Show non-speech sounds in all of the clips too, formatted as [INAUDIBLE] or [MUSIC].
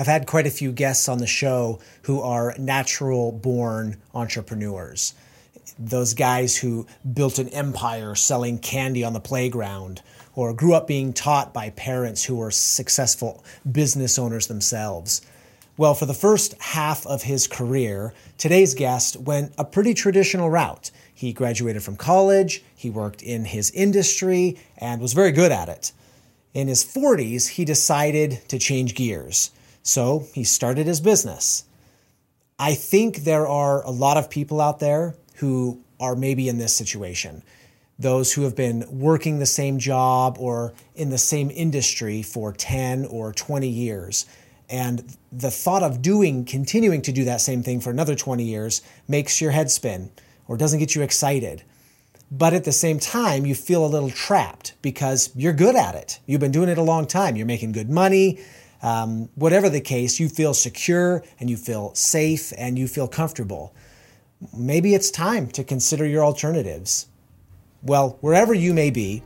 I've had quite a few guests on the show who are natural born entrepreneurs. Those guys who built an empire selling candy on the playground or grew up being taught by parents who were successful business owners themselves. Well, for the first half of his career, today's guest went a pretty traditional route. He graduated from college, he worked in his industry, and was very good at it. In his 40s, he decided to change gears. So he started his business. I think there are a lot of people out there who are maybe in this situation. Those who have been working the same job or in the same industry for 10 or 20 years. And the thought of doing, continuing to do that same thing for another 20 years makes your head spin or doesn't get you excited. But at the same time, you feel a little trapped because you're good at it. You've been doing it a long time. You're making good money. Um, whatever the case, you feel secure and you feel safe and you feel comfortable. Maybe it's time to consider your alternatives. Well, wherever you may be,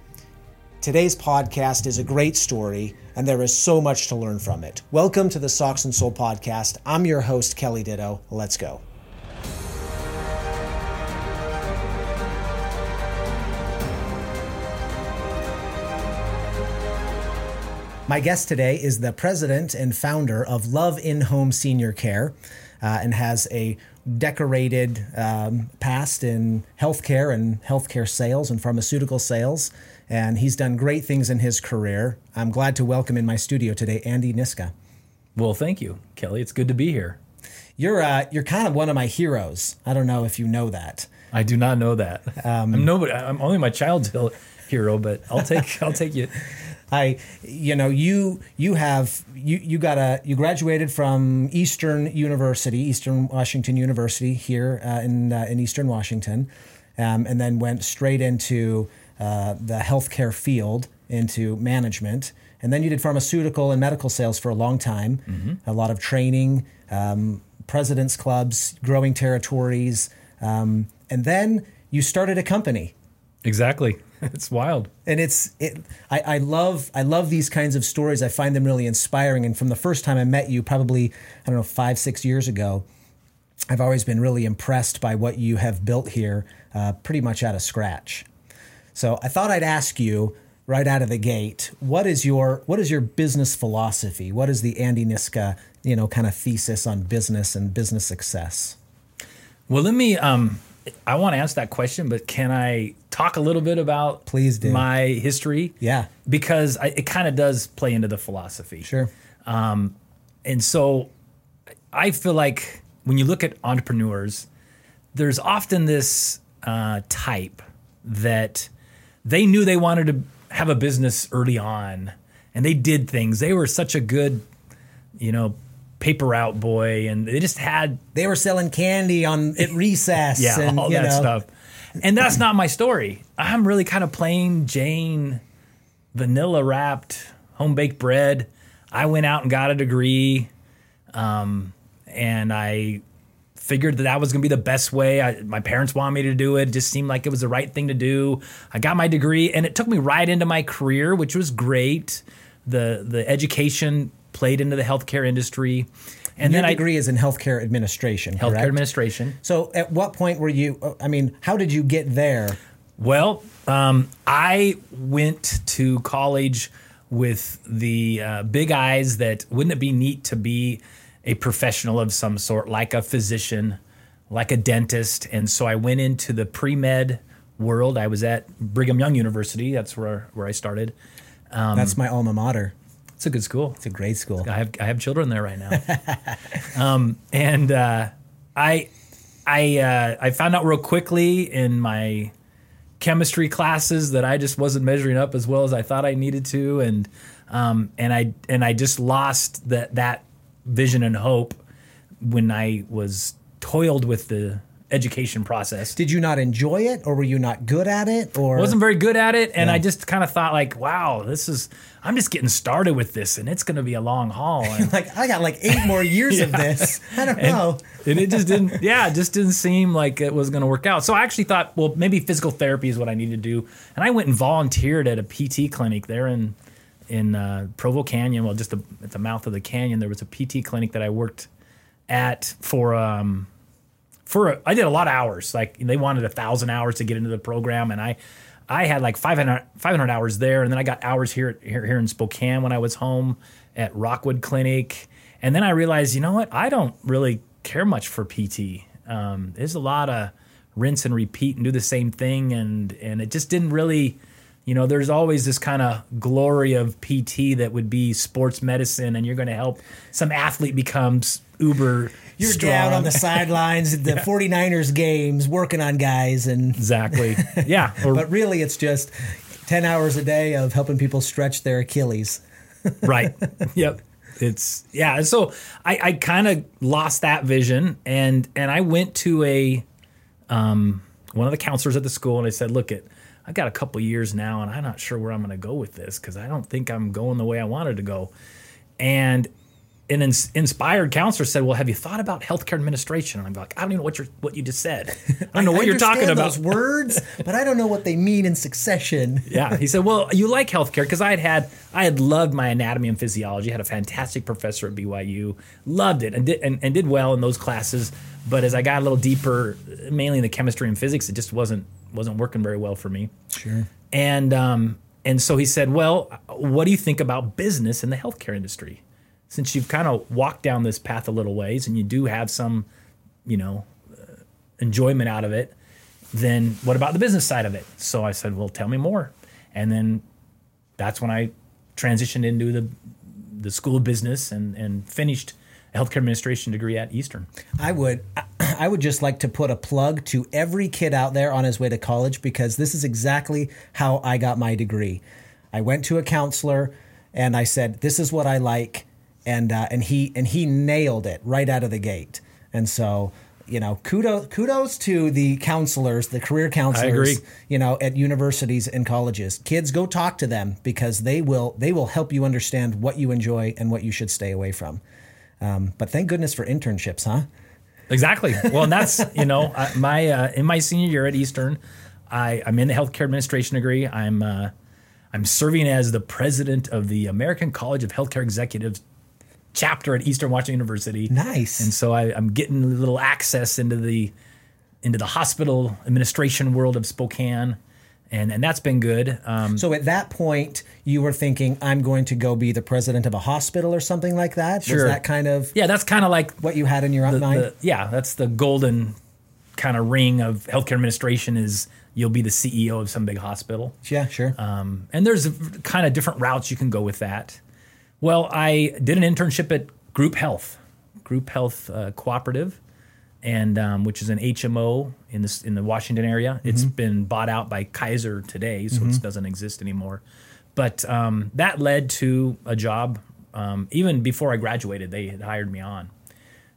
today's podcast is a great story and there is so much to learn from it. Welcome to the Socks and Soul podcast. I'm your host, Kelly Ditto. Let's go. My guest today is the president and founder of Love in Home Senior Care uh, and has a decorated um, past in healthcare and healthcare sales and pharmaceutical sales. And he's done great things in his career. I'm glad to welcome in my studio today Andy Niska. Well, thank you, Kelly. It's good to be here. You're uh, you're kind of one of my heroes. I don't know if you know that. I do not know that. Um, I'm nobody. I'm only my child's [LAUGHS] hero, but I'll take I'll take you. I, you know, you you have you you got a you graduated from Eastern University, Eastern Washington University here uh, in uh, in Eastern Washington, um, and then went straight into uh, the healthcare field into management, and then you did pharmaceutical and medical sales for a long time, mm-hmm. a lot of training, um, presidents clubs, growing territories, um, and then you started a company. Exactly. [LAUGHS] it's wild. And it's it I, I love I love these kinds of stories. I find them really inspiring. And from the first time I met you, probably, I don't know, five, six years ago, I've always been really impressed by what you have built here, uh, pretty much out of scratch. So I thought I'd ask you right out of the gate, what is your what is your business philosophy? What is the Andy Niska, you know, kind of thesis on business and business success? Well, let me um I want to answer that question, but can I talk a little bit about please do my history? Yeah, because I, it kind of does play into the philosophy. Sure. Um, and so I feel like when you look at entrepreneurs, there's often this uh, type that they knew they wanted to have a business early on, and they did things. They were such a good, you know, paper route boy, and they just had they were selling candy on at recess. yeah, and, all that know. stuff. And that's not my story. I'm really kind of plain Jane, vanilla wrapped home baked bread. I went out and got a degree, um, and I figured that that was going to be the best way. I, my parents wanted me to do it. it. Just seemed like it was the right thing to do. I got my degree, and it took me right into my career, which was great. the The education played into the healthcare industry. And Your then degree I, is in healthcare administration. Healthcare correct? administration. So, at what point were you? I mean, how did you get there? Well, um, I went to college with the uh, big eyes that wouldn't it be neat to be a professional of some sort, like a physician, like a dentist, and so I went into the pre med world. I was at Brigham Young University. That's where where I started. Um, That's my alma mater. It's a good school. It's a great school. I have I have children there right now, [LAUGHS] um, and uh, I I uh, I found out real quickly in my chemistry classes that I just wasn't measuring up as well as I thought I needed to, and um, and I and I just lost that that vision and hope when I was toiled with the education process. Did you not enjoy it or were you not good at it or wasn't very good at it and yeah. I just kind of thought like wow this is I'm just getting started with this and it's going to be a long haul [LAUGHS] and like I got like 8 more years [LAUGHS] yeah. of this. I don't know. And, and it just didn't [LAUGHS] yeah, it just didn't seem like it was going to work out. So I actually thought well maybe physical therapy is what I need to do and I went and volunteered at a PT clinic there in in uh, Provo Canyon. Well, just the, at the mouth of the canyon, there was a PT clinic that I worked at for. Um, for a, I did a lot of hours. Like they wanted a thousand hours to get into the program, and I I had like 500, 500 hours there, and then I got hours here here here in Spokane when I was home at Rockwood Clinic, and then I realized, you know what, I don't really care much for PT. Um, there's a lot of rinse and repeat and do the same thing, and and it just didn't really. You know, there's always this kind of glory of PT that would be sports medicine, and you're going to help some athlete becomes uber You're strong. down on the sidelines at the [LAUGHS] 49ers games working on guys and [LAUGHS] exactly, yeah. Or, but really it's just 10 hours a day of helping people stretch their Achilles. [LAUGHS] right. Yep. It's yeah. So I, I kind of lost that vision, and and I went to a um, one of the counselors at the school, and I said, "Look, it, I got a couple years now, and I'm not sure where I'm going to go with this because I don't think I'm going the way I wanted to go." And an ins- inspired counselor said, "Well, have you thought about healthcare administration?" And I'm like, "I don't even know what you what you just said. I don't [LAUGHS] know what you're talking about." those words, but I don't know what they mean in succession. [LAUGHS] yeah, he said, "Well, you like healthcare because I had had I had loved my anatomy and physiology. Had a fantastic professor at BYU, loved it, and did and, and did well in those classes. But as I got a little deeper, mainly in the chemistry and physics, it just wasn't wasn't working very well for me. Sure. And um, and so he said, "Well, what do you think about business in the healthcare industry? Since you've kind of walked down this path a little ways, and you do have some, you know, uh, enjoyment out of it, then what about the business side of it?" So I said, "Well, tell me more." And then that's when I transitioned into the the school of business and and finished a healthcare administration degree at Eastern. I would [CLEARS THROAT] I would just like to put a plug to every kid out there on his way to college because this is exactly how I got my degree. I went to a counselor and I said, "This is what I like," and uh, and he and he nailed it right out of the gate. And so, you know, kudos kudos to the counselors, the career counselors, agree. you know, at universities and colleges. Kids, go talk to them because they will they will help you understand what you enjoy and what you should stay away from. Um, but thank goodness for internships, huh? Exactly. Well, and that's [LAUGHS] you know uh, my uh, in my senior year at Eastern, I I'm in the healthcare administration degree. I'm uh, I'm serving as the president of the American College of Healthcare Executives chapter at Eastern Washington University. Nice. And so I, I'm getting a little access into the into the hospital administration world of Spokane, and and that's been good. Um, So at that point, you were thinking, I'm going to go be the president of a hospital or something like that? Was Sure. that kind of yeah, that's kind of like what you had in your the- mind? the- yeah, that's the golden kind of ring of healthcare administration is you'll be the CEO of some big hospital. yeah, sure. Um, and there's kind of different routes you can go with that. Well, I did an internship at Group Health, Group Health uh, Cooperative, and um, which is an HMO in this in the Washington area. It's been bought out by Kaiser today, so it doesn't exist anymore. But um, that led to a job. Um, even before I graduated, they had hired me on,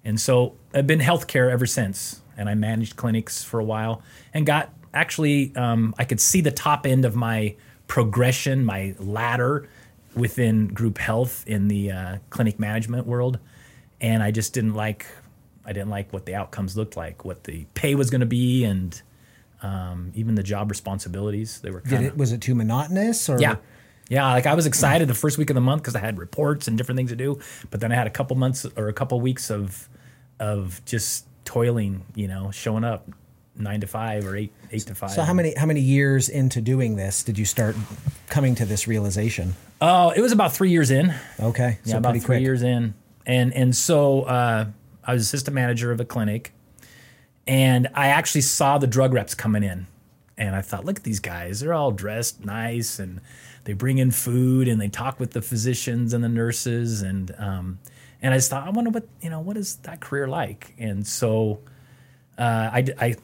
and so I've been healthcare ever since. And I managed clinics for a while, and got actually um, I could see the top end of my progression, my ladder within group health in the uh, clinic management world, and I just didn't like I didn't like what the outcomes looked like, what the pay was going to be, and um, even the job responsibilities. They were Did kind it of was it too monotonous or yeah. Yeah, like I was excited the first week of the month because I had reports and different things to do, but then I had a couple months or a couple weeks of of just toiling, you know, showing up nine to five or eight eight to five. So how many how many years into doing this did you start coming to this realization? Oh, it was about three years in. Okay, so yeah, about pretty three quick. years in, and and so uh, I was assistant manager of a clinic, and I actually saw the drug reps coming in, and I thought, look at these guys, they're all dressed nice, and they bring in food, and they talk with the physicians and the nurses, and um, and I just thought, I wonder what you know, what is that career like, and so. Uh, I, I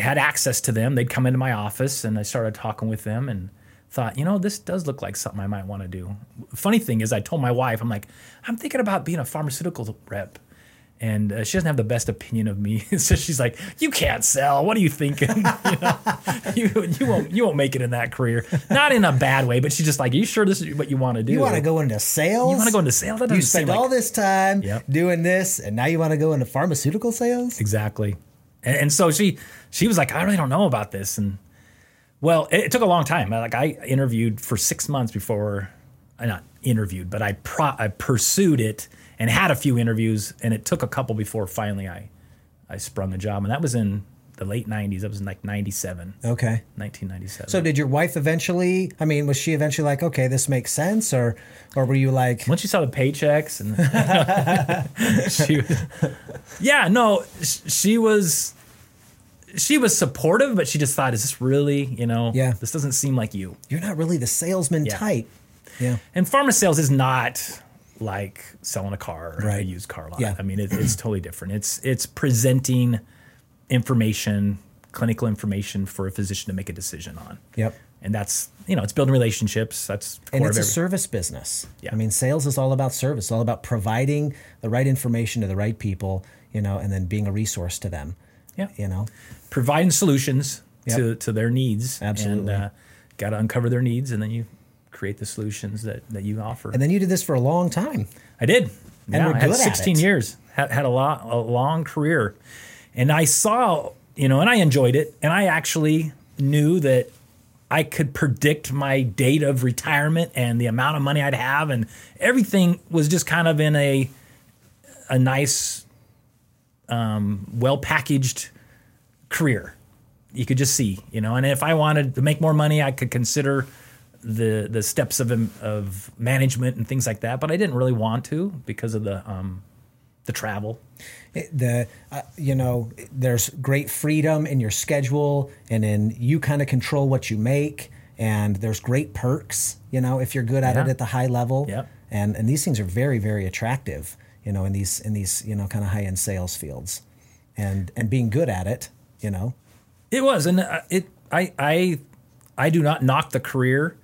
had access to them. They'd come into my office, and I started talking with them, and thought, you know, this does look like something I might want to do. Funny thing is, I told my wife, I'm like, I'm thinking about being a pharmaceutical rep. And uh, she doesn't have the best opinion of me, [LAUGHS] so she's like, "You can't sell. What are you thinking? [LAUGHS] you, know, you, you won't you won't make it in that career. Not in a bad way, but she's just like, "Are you sure this is what you want to do? You want to go into sales? You want to go into sales? That You doesn't spend like all this time Yep. doing this, and now you want to go into pharmaceutical sales? Exactly. And, and so she she was like, I really don't know about this. And well, it, it took a long time. Like I interviewed for six months before I not interviewed, but I pro, I pursued it and had a few interviews, and it took a couple before finally I I sprung a job, and that was in the late '90s. That was in like '97, Okay. 1997. So did your wife eventually? I mean, was she eventually like, okay, this makes sense, or, or were you like, once you saw the paychecks and [LAUGHS] she, yeah, no, she was she was supportive, but she just thought, is this really, you know, Yeah. this doesn't seem like you. you're not really the salesman Yeah. type? Yeah. And pharma sales is not like selling a car or a used car lot. Yeah. I mean, it, it's totally different. It's it's presenting information, clinical information for a physician to make a decision on. Yep. And that's you know, it's building relationships. That's And it's a service business. Yeah. I mean, sales is all about service, it's all about providing the right information to the right people, you know, and then being a resource to them. Yeah. You know, providing solutions Yep. to, to their needs. Absolutely. And uh, got to uncover their needs, and then you create the solutions that, that you offer. and then you did this for a long time. I did. yeah, we're I had good at 16 it. years. Had, had a lot, a long career, and I saw, you know, and I enjoyed it. And I actually knew that I could predict my date of retirement and the amount of money I'd have, and everything was just kind of in a a nice, um, well packaged career. You could just see, you know, and if I wanted to make more money, I could consider the the steps of of management and things like that. But I didn't really want to because of the um, the travel. It- the uh, you know there's great freedom in your schedule and in you kind of control what you make and there's great perks you know if you're good at it at the high level Yep. and and these things are very very attractive you know in these in these you know kind of high end sales fields and and being good at it you know It was, and uh, it. I I I do not knock the career,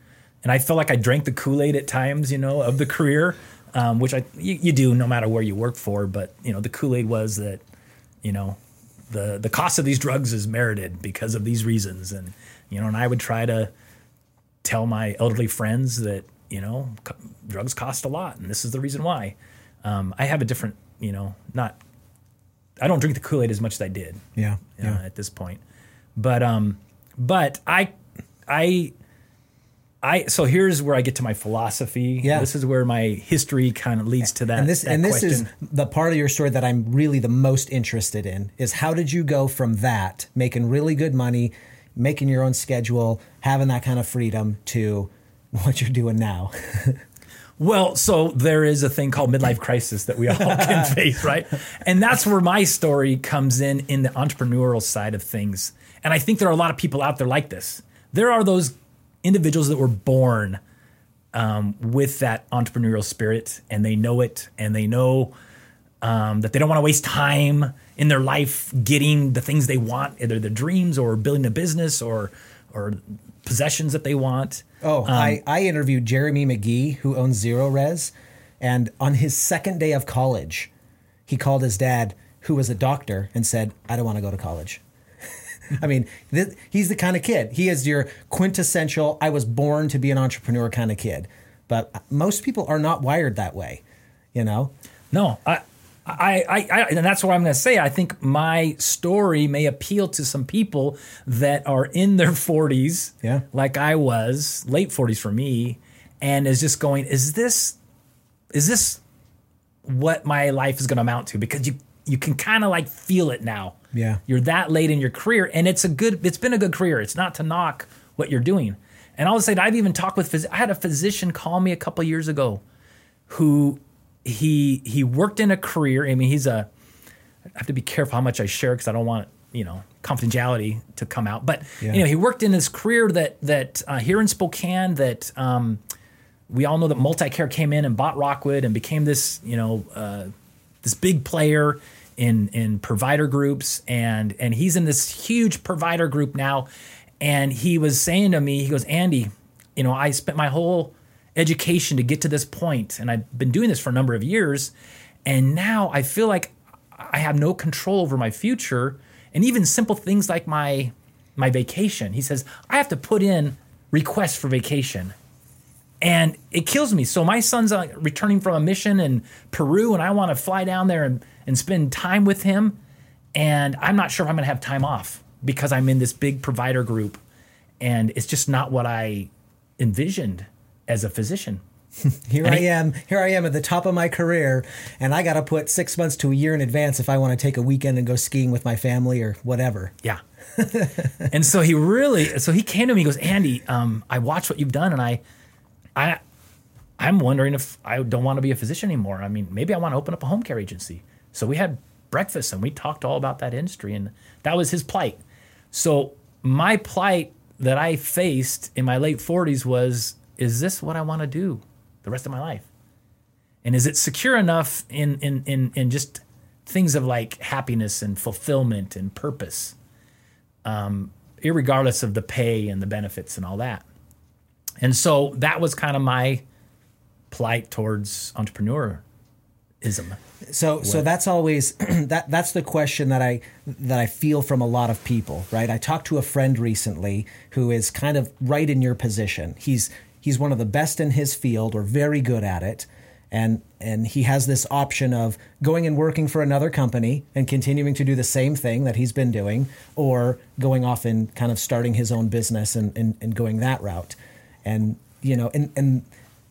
and I feel like I drank the Kool Aid at times, you know, of the career, um, which I you, you do no matter where you work for. But you know, the Kool Aid was that, you know, the the cost of these drugs is merited because of these reasons, and you know, and I would try to tell my elderly friends that you know co- drugs cost a lot, and this is the reason why. Um, I have a different, you know, not. I don't drink the Kool Aid as much as I did yeah uh, at this point. But um, but I I I so here's where I get to my philosophy. Yeah. This is where my history kind of leads to that. and this that and this question. is the part of your story that I'm really the most interested in is how did you go from that making really good money, making your own schedule, having that kind of freedom to what you're doing now. [LAUGHS] Well, so there is a thing called midlife crisis that we all can [LAUGHS] face, right? And that's where my story comes in in the entrepreneurial side of things. And I think there are a lot of people out there like this. There are those individuals that were born um, with that entrepreneurial spirit, and they know it, and they know um, that they don't want to waste time in their life getting the things they want, either their dreams or building a business or or possessions that they want. Oh, I, I interviewed Jeremy McGee, who owns Zerorez, and on his second day of college, he called his dad, who was a doctor, and said, "I don't want to go to college." I mean, th- he's the kind of kid. He is your quintessential. I was born to be an entrepreneur kind of kid, but most people are not wired that way. You know, No, I, I, I, I and that's what I'm going to say. I think my story may appeal to some people that are in their 40s, Yeah. like I was, late 40s for me, and is just going, is this, is this what my life is going to amount to? Because you, you can kind of like feel it now. Yeah. you're that late in your career, and it's a good, it's been a good career. It's not to knock what you're doing. And I'll say, I've even talked with, phys- I had a physician call me a couple years ago who he he worked in a career. I mean, he's a. I have to be careful how much I share because I don't want you know confidentiality to come out. But Yeah. you know, he worked in this career that that uh, here in Spokane that. Um, we all know that Multicare came in and bought Rockwood and became this, you know, uh, this big player in in provider groups, and and he's in this huge provider group now. And he was saying to me, he goes, Andy, you know, I spent my whole education to get to this point, and I've been doing this for a number of years, and now I feel like I have no control over my future, and even simple things like my my vacation. He says I have to put in requests for vacation and it kills me. So my son's uh, returning from a mission in Peru, and I want to fly down there and, and spend time with him. And I'm not sure if I'm going to have time off because I'm in this big provider group, and it's just not what I envisioned as a physician. [LAUGHS] here I am. Here I am at the top of my career, and I got to put six months to a year in advance if I want to take a weekend and go skiing with my family or whatever. Yeah. [LAUGHS] and so he really, so he came to me. He goes, Andy, um, I watched what you've done, and I, I, I'm wondering if I don't want to be a physician anymore. I mean, maybe I want to open up a home care agency. So we had breakfast and we talked all about that industry, and that was his plight. So my plight that I faced in my late 40s was, is this what I want to do the rest of my life? And is it secure enough in in in in just things of like happiness and fulfillment and purpose? um, regardless of the pay and the benefits and all that. And so that was kind of my plight towards entrepreneurism. So so that's always [CLEARS THROAT] that that's the question that I that I feel from a lot of people, right? I talked to a friend recently who is kind of right in your position. He's he's one of the best in his field or very good at it and and he has this option of going and working for another company and continuing to do the same thing that he's been doing or going off and kind of starting his own business and, and, and going that route and you know and and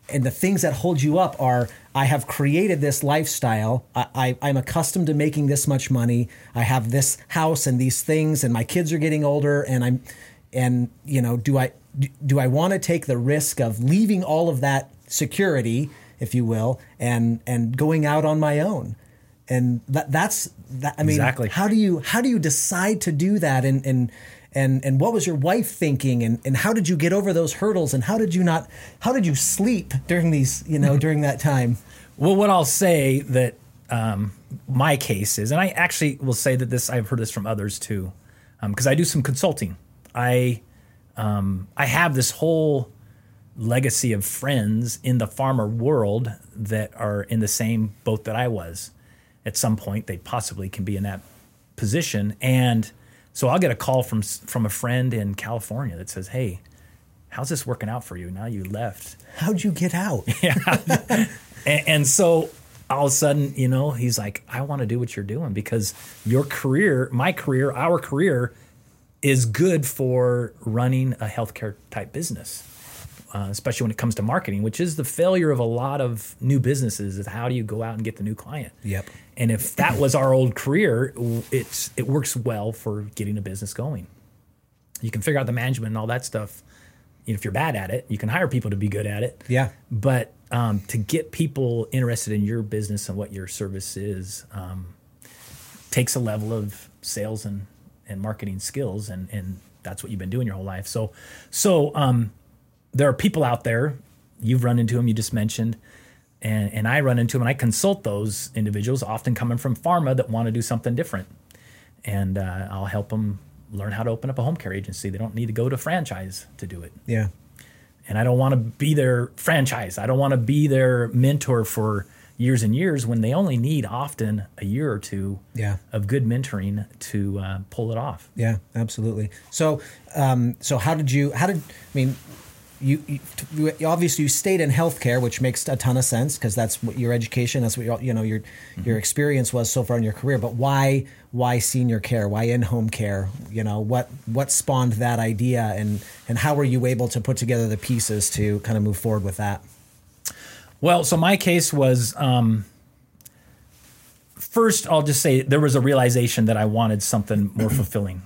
and the things that hold you up are I have created this lifestyle. I, I, am accustomed to making this much money. I have this house and these things, and my kids are getting older. And I'm, and you know, do I do I want to take the risk of leaving all of that security if you will, and and going out on my own. And that that's that I mean exactly. how do you how do you decide to do that and and and and what was your wife thinking? And and how did you get over those hurdles? And how did you not how did you sleep during these you know during that time? [LAUGHS] Well what i'll say that um, my case is and i actually will say that this i've heard this from others too because um, i do some consulting. I um, i have this whole legacy of friends in the pharma world that are in the same boat that I was. At some point, they possibly can be in that position, and so I'll get a call from from a friend in California that says, "Hey, how's this working out for you? Now you left. How'd you get out?" [LAUGHS] yeah, and, and so all of a sudden, you know, he's like, "I want to do what you're doing because your career, my career, our career." Is good for running a healthcare type business uh, especially when it comes to marketing, which is the failure of a lot of new businesses. Is how do you go out and get the new client? Yep. And if that was our old career, it's it works well for getting a business going. You can figure out the management and all that stuff. You know, if you're bad at it, you can hire people to be good at it. Yeah. But um, to get people interested in your business and what your service is um, takes a level of sales and and marketing skills, and and that's what you've been doing your whole life. So so um, there are people out there, you've run into them, you just mentioned, and, and I run into them and I consult those individuals, often coming from pharma that want to do something different. And uh, I'll help them learn how to open up a home care agency. They don't need to go to franchise to do it. Yeah. And I don't want to be their franchise. I don't want to be their mentor for years and years when they only need often a year or two yeah. of good mentoring to uh, pull it off. Yeah, absolutely. So, um, so how did you? How did I mean? You, you, obviously you stayed in healthcare, which makes a ton of sense because that's what your education, that's what your, you know your mm-hmm. your experience was so far in your career. But why why senior care? Why in home care? You know what what spawned that idea, and and how were you able to put together the pieces to kind of move forward with that? Well, so my case was. Um, first, I'll just say there was a realization that I wanted something more [CLEARS THROAT] fulfilling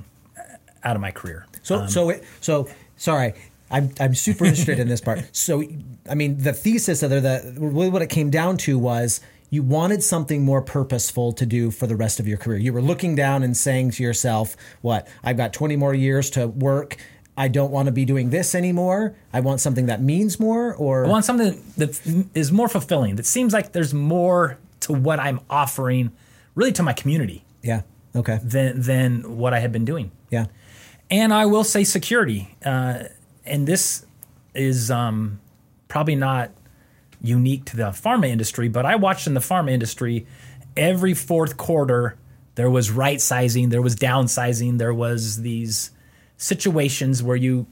out of my career. So, um, so, it, so sorry I'm I'm super interested in this part. [LAUGHS] So, I mean, the thesis of the really what it came down to was you wanted something more purposeful to do for the rest of your career. You were looking down and saying to yourself, "What? I've got 20 more years to work. I don't want to be doing this anymore. I want something that means more." Or I want something that is more fulfilling. That seems like there's more to what I'm offering, really to my community. Yeah. Okay. Than than what I had been doing. Yeah. And I will say security. Uh, and this is um, probably not unique to the pharma industry, but I watched in the pharma industry every fourth quarter there was right sizing, there was downsizing, there was these situations where you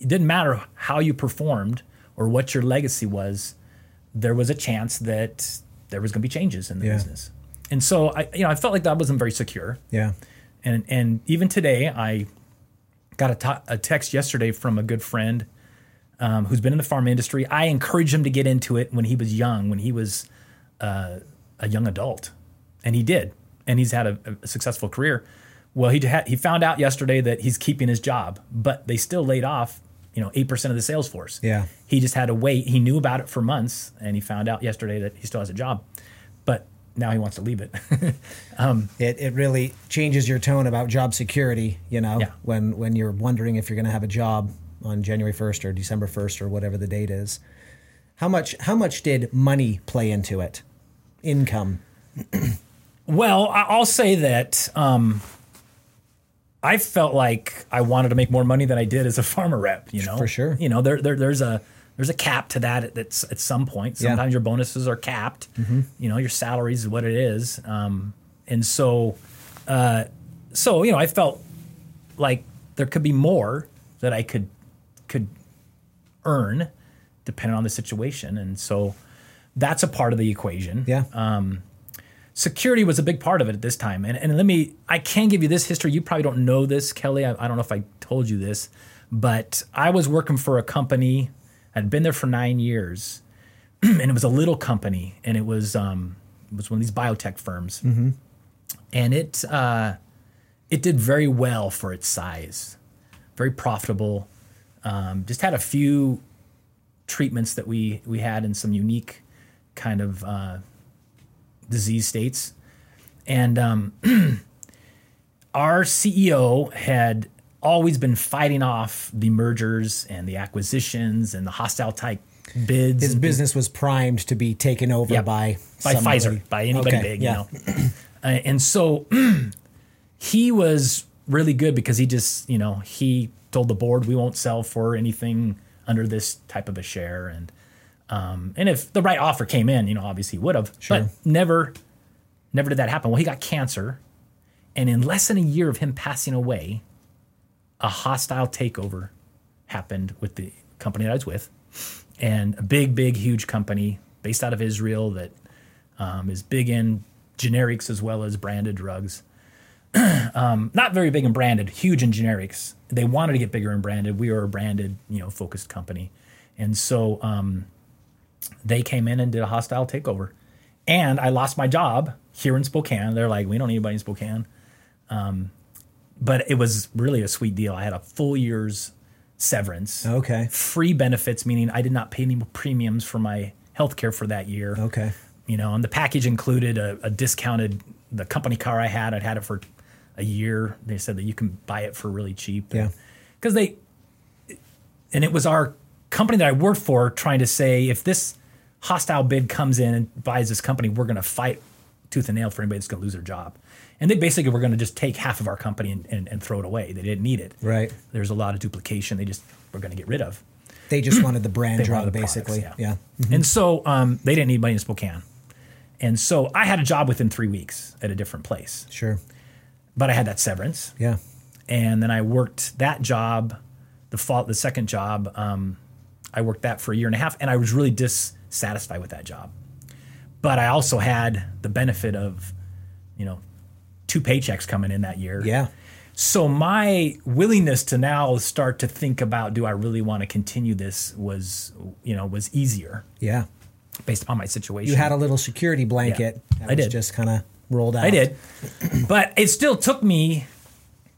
it didn't matter how you performed or what your legacy was, there was a chance that there was going to be changes in the yeah. business. And so I you know I felt like that wasn't very secure. Yeah. And and even today I got a, t- a text yesterday from a good friend um, who's been in the pharma industry. I encouraged him to get into it when he was young, when he was uh, a young adult, and he did, and he's had a, a successful career. Well, he had, he found out yesterday that he's keeping his job, but they still laid off, you know, eight percent of the sales force. Yeah. he just had to wait. He knew about it for months, and he found out yesterday that he still has a job, now he wants to leave it. [LAUGHS] It, it really changes your tone about job security, you know, Yeah. when, when you're wondering if you're going to have a job on January 1st or December 1st or whatever the date is. How much how much did money play into it? Income. [CLEARS THROAT] Well, I'll say that um, I felt like I wanted to make more money than I did as a pharma rep. You know, For sure. You know, there, there there's a there's a cap to that at, at, at some point. Yeah. Mm-hmm. Sometimes your bonuses are capped. You know, your salary is what it is, um, and so uh, so you know, I felt like there could be more that I could could earn depending on the situation, and so that's a part of the equation Yeah. security was a big part of it at this time. And, and let me, I can give you this history. You probably don't know this, Kelly. I, I don't know if I told you this, but I was working for a company. I'd been there for nine years, [CLEARS THROAT] and it was a little company, and it was um, it was one of these biotech firms, and it uh, it did very well for its size, very profitable. Um, just had a few treatments that we we had in some unique kind of uh, disease states. And um, [CLEARS THROAT] our CEO had always been fighting off the mergers and the acquisitions and the hostile type bids. His business was primed to be taken over by by somebody. Pfizer, by anybody Okay, big, yeah. you know. Uh, and so [CLEARS THROAT] he was really good because he just, you know, he told the board we won't sell for anything under this type of a share, and um, and if the right offer came in, you know, obviously he would have, Sure. but never, never did that happen. Well, he got cancer, and in less than a year of him passing away, a hostile takeover happened with the company that I was with, and a big, big, huge company based out of Israel that um, is big in generics as well as branded drugs. [CLEARS THROAT] um, not very big in branded, huge in generics. They wanted to get bigger in branded. We were a branded, you know, focused company, and so um, they came in and did a hostile takeover, and I lost my job here in Spokane. They're like, we don't need anybody in Spokane, um, but it was really a sweet deal. I had a full year's severance Okay. free benefits, meaning I did not pay any premiums for my health care for that year. Okay. You know, and the package included a, a discounted the company car I had. I'd had it for a year. They said that you can buy it for really cheap. Yeah. Because they, and it was our company that I worked for trying to say if this hostile bid comes in and buys this company, we're going to fight tooth and nail for anybody that's going to lose their job. And they basically were going to just take half of our company and, and, and throw it away. They didn't need it. Right. There's a lot of duplication. They just were going to get rid of. They just [CLEARS THROAT] wanted the brand drug, basically. products, yeah. And so um, they didn't need money in Spokane. And so I had a job within three weeks at a different place, Sure. but I had that severance. Yeah. And then I worked that job, the fall, the second job. Um, I worked that for a year and a half, and I was really dissatisfied with that job. But I also had the benefit of, you know, two paychecks coming in that year. Yeah. So my willingness to now start to think about do I really want to continue this was, you know, was easier Yeah. based upon my situation. You had a little security blanket. Yeah, that I did. just kind of rolled out. I did, but it still took me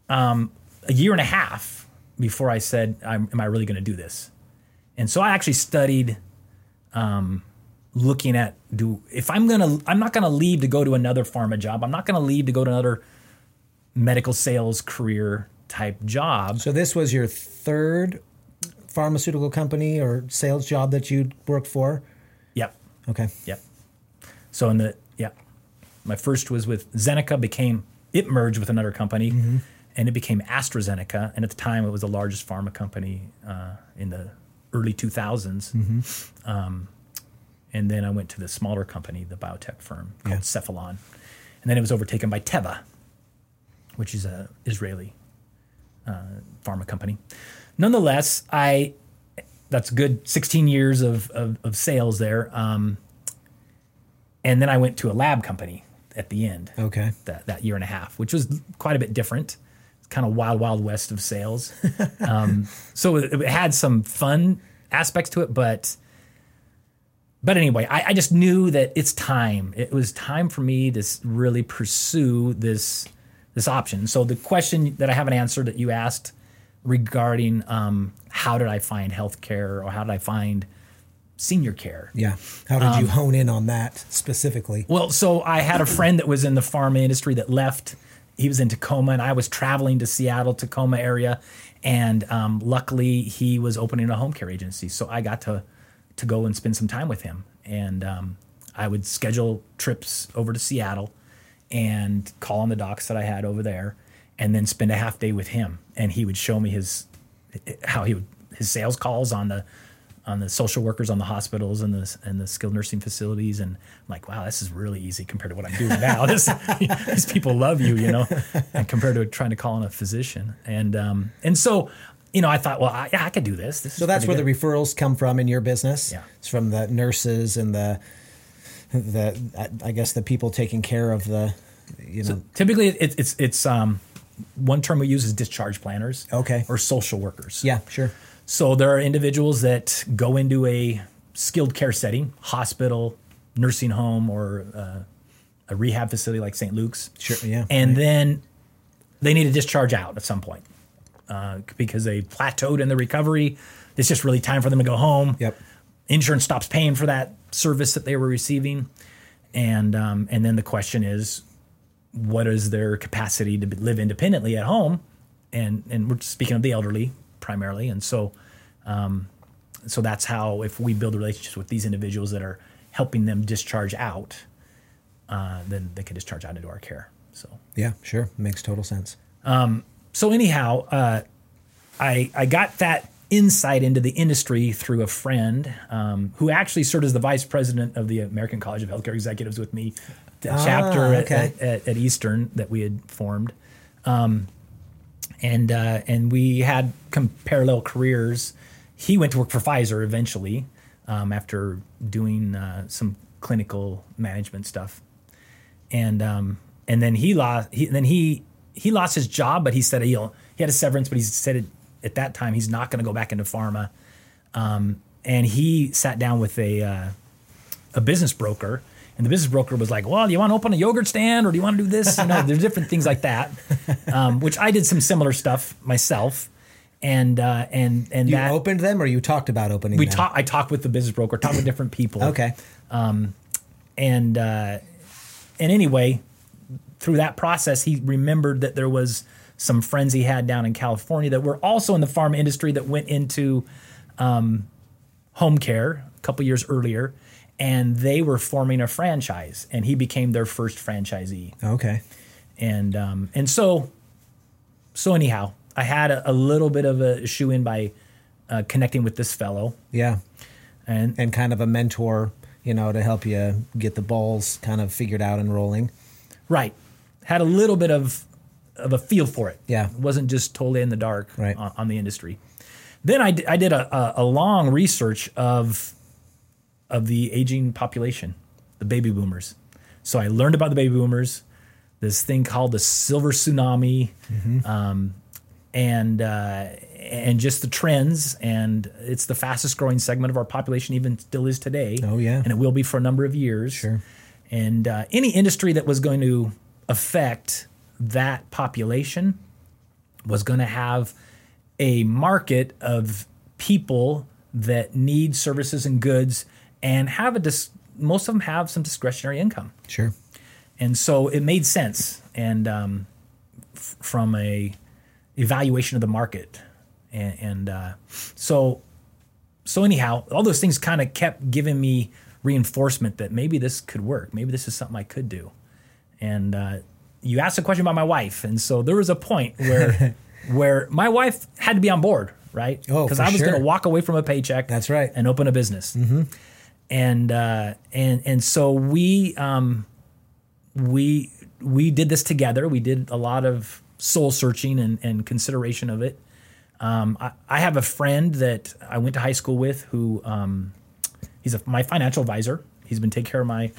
um, a year and a half before I said, I'm, "Am I really going to do this?" And so I actually studied, um, looking at do if I'm gonna I'm not gonna leave to go to another pharma job. I'm not gonna leave to go to another medical sales career type job. So this was your third pharmaceutical company or sales job that you worked for? Yep. Okay. Yep. So in the yeah, my first was with Zeneca. Became it merged with another company, and it became AstraZeneca. And at the time, it was the largest pharma company uh, in the early 2000s. Um, and then I went to the smaller company, the biotech firm called Yeah. Cephalon, and then it was overtaken by Teva, which is a Israeli uh, pharma company. Nonetheless, I that's a good 16 years of, of, of sales there. Um, and then I went to a lab company at the end Okay. that, that year and a half, which was quite a bit different. It's kind of wild, wild west of sales. [LAUGHS] um, so it, it had some fun aspects to it, but but anyway, I, I, just knew that it's time. It was time for me to really pursue this this option. So the question that I haven't answered that you asked regarding um, how did I find healthcare or how did I find senior care? Yeah. How did um, you hone in on that specifically? Well, so I had a friend that was in the pharma industry that left. He was in Tacoma, and I was traveling to Seattle, Tacoma area, and um, luckily he was opening a home care agency. So I got to to go and spend some time with him, and um, I would schedule trips over to Seattle and call on the docs that I had over there, and then spend a half day with him, and he would show me his how he would his sales calls on the on the social workers on the hospitals and the and the skilled nursing facilities. And I'm like wow this is really easy compared to what I'm doing now. [LAUGHS] This these people love you you know and compared to trying to call on a physician. And um and so you know I thought well I, yeah I could do this, this so that's where good. the referrals come from in your business yeah it's from the nurses and the the I guess the people taking care of the you know so typically it's it's it's um one term we use is discharge planners okay or social workers yeah sure so there are individuals that go into a skilled care setting, hospital, nursing home, or uh, a rehab facility like St. Luke's. Sure, yeah. And right. then they need to discharge out at some point uh, because they plateaued in the recovery. It's just really time for them to go home. Yep. Insurance stops paying for that service that they were receiving, and um, and then the question is, what is their capacity to live independently at home? And and we're speaking of the elderly primarily. And so, um, so that's how if we build relationships with these individuals that are helping them discharge out, uh, then they can discharge out into our care. So yeah, sure, makes total sense. Um, so anyhow, uh, I I got that insight into the industry through a friend um, who actually served as the vice president of the American College of Healthcare Executives with me, the ah, chapter okay. at, at, at, Eastern that we had formed. Um, and uh, and we had parallel careers. He went to work for Pfizer eventually um, after doing uh, some clinical management stuff, and um, and then he lost. He, then he he lost his job, but he said he he had a severance, but he said it, at that time he's not going to go back into pharma. Um, and he sat down with a uh, a business broker and the business broker was like, "Well, do you want to open a yogurt stand, or do you want to do this?" You know, there's different things like that, [LAUGHS] um, which I did some similar stuff myself. And uh, and and you that, opened them, or you talked about opening. We talked. I talked with the business broker, talked with different people. okay. Um, and uh, and anyway, through that process, he remembered that there was some friends he had down in California that were also in the pharma industry that went into um, home care a couple years earlier and they were forming a franchise, and he became their first franchisee. Okay. And um, and so so anyhow, I had a, a little bit of a shoe in by uh, connecting with this fellow. Yeah. And and kind of a mentor, you know, to help you get the balls kind of figured out and rolling. Right. Had a little bit of of a feel for it. Yeah. It wasn't just totally in the dark right. on, on the industry. Then I, d- I did a, a, a long research of of the aging population, the baby boomers. So I learned about the baby boomers, this thing called the silver tsunami, mm-hmm. um, and uh, and just the trends. And it's the fastest growing segment of our population, even still is today. Oh yeah, and it will be for a number of years. Sure. And uh, any industry that was going to affect that population was going to have a market of people that need services and goods and have a dis- most of them have some discretionary income. Sure. And so it made sense, and um, f- from a evaluation of the market, and, and uh, so so anyhow, all those things kind of kept giving me reinforcement that maybe this could work, maybe this is something I could do. And uh, you asked a question about my wife, and so there was a point where [LAUGHS] where my wife had to be on board, right? Oh, because I was sure. going to walk away from a paycheck. That's right, and open a business. Mm-hmm and uh, and and so we um, we we did this together. We did a lot of soul searching and, and consideration of it. Um, I, I, have a friend that I went to high school with who um, he's a, my financial advisor. He's been taking care of my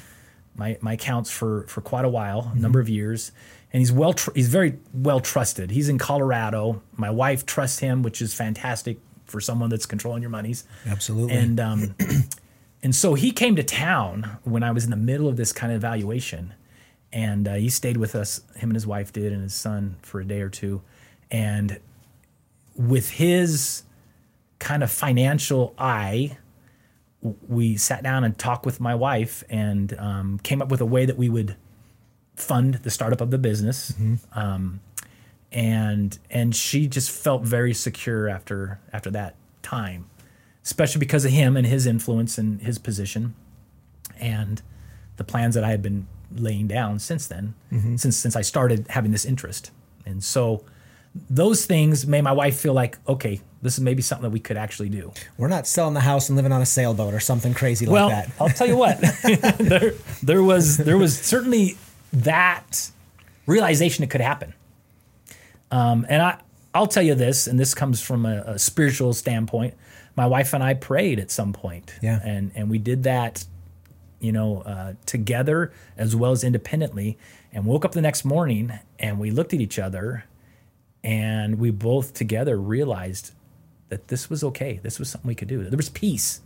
my my accounts for for quite a while, mm-hmm. a number of years, and he's well tr- he's very well trusted. He's in Colorado. My wife trusts him, which is fantastic for someone that's controlling your monies. Absolutely. And um, [CLEARS THROAT] and so he came to town when I was in the middle of this kind of evaluation, and uh, he stayed with us. Him and his wife did, and his son for a day or two, and with his kind of financial eye, we sat down and talked with my wife and um, came up with a way that we would fund the startup of the business. Um, and and she just felt very secure after after that time, especially because of him and his influence and his position, and the plans that I had been laying down since then, since since I started having this interest. And so those things made my wife feel like, okay, this is maybe something that we could actually do. We're not selling the house and living on a sailboat or something crazy well, like that. I'll tell you what, [LAUGHS] [LAUGHS] there, there was there was certainly that realization it could happen. Um, and I I'll tell you this, and this comes from a, a spiritual standpoint. My wife and I prayed at some point, Yeah. and and we did that, you know, uh, together as well as independently. And woke up the next morning and we looked at each other, and we both together realized that this was okay. This was something we could do. There was peace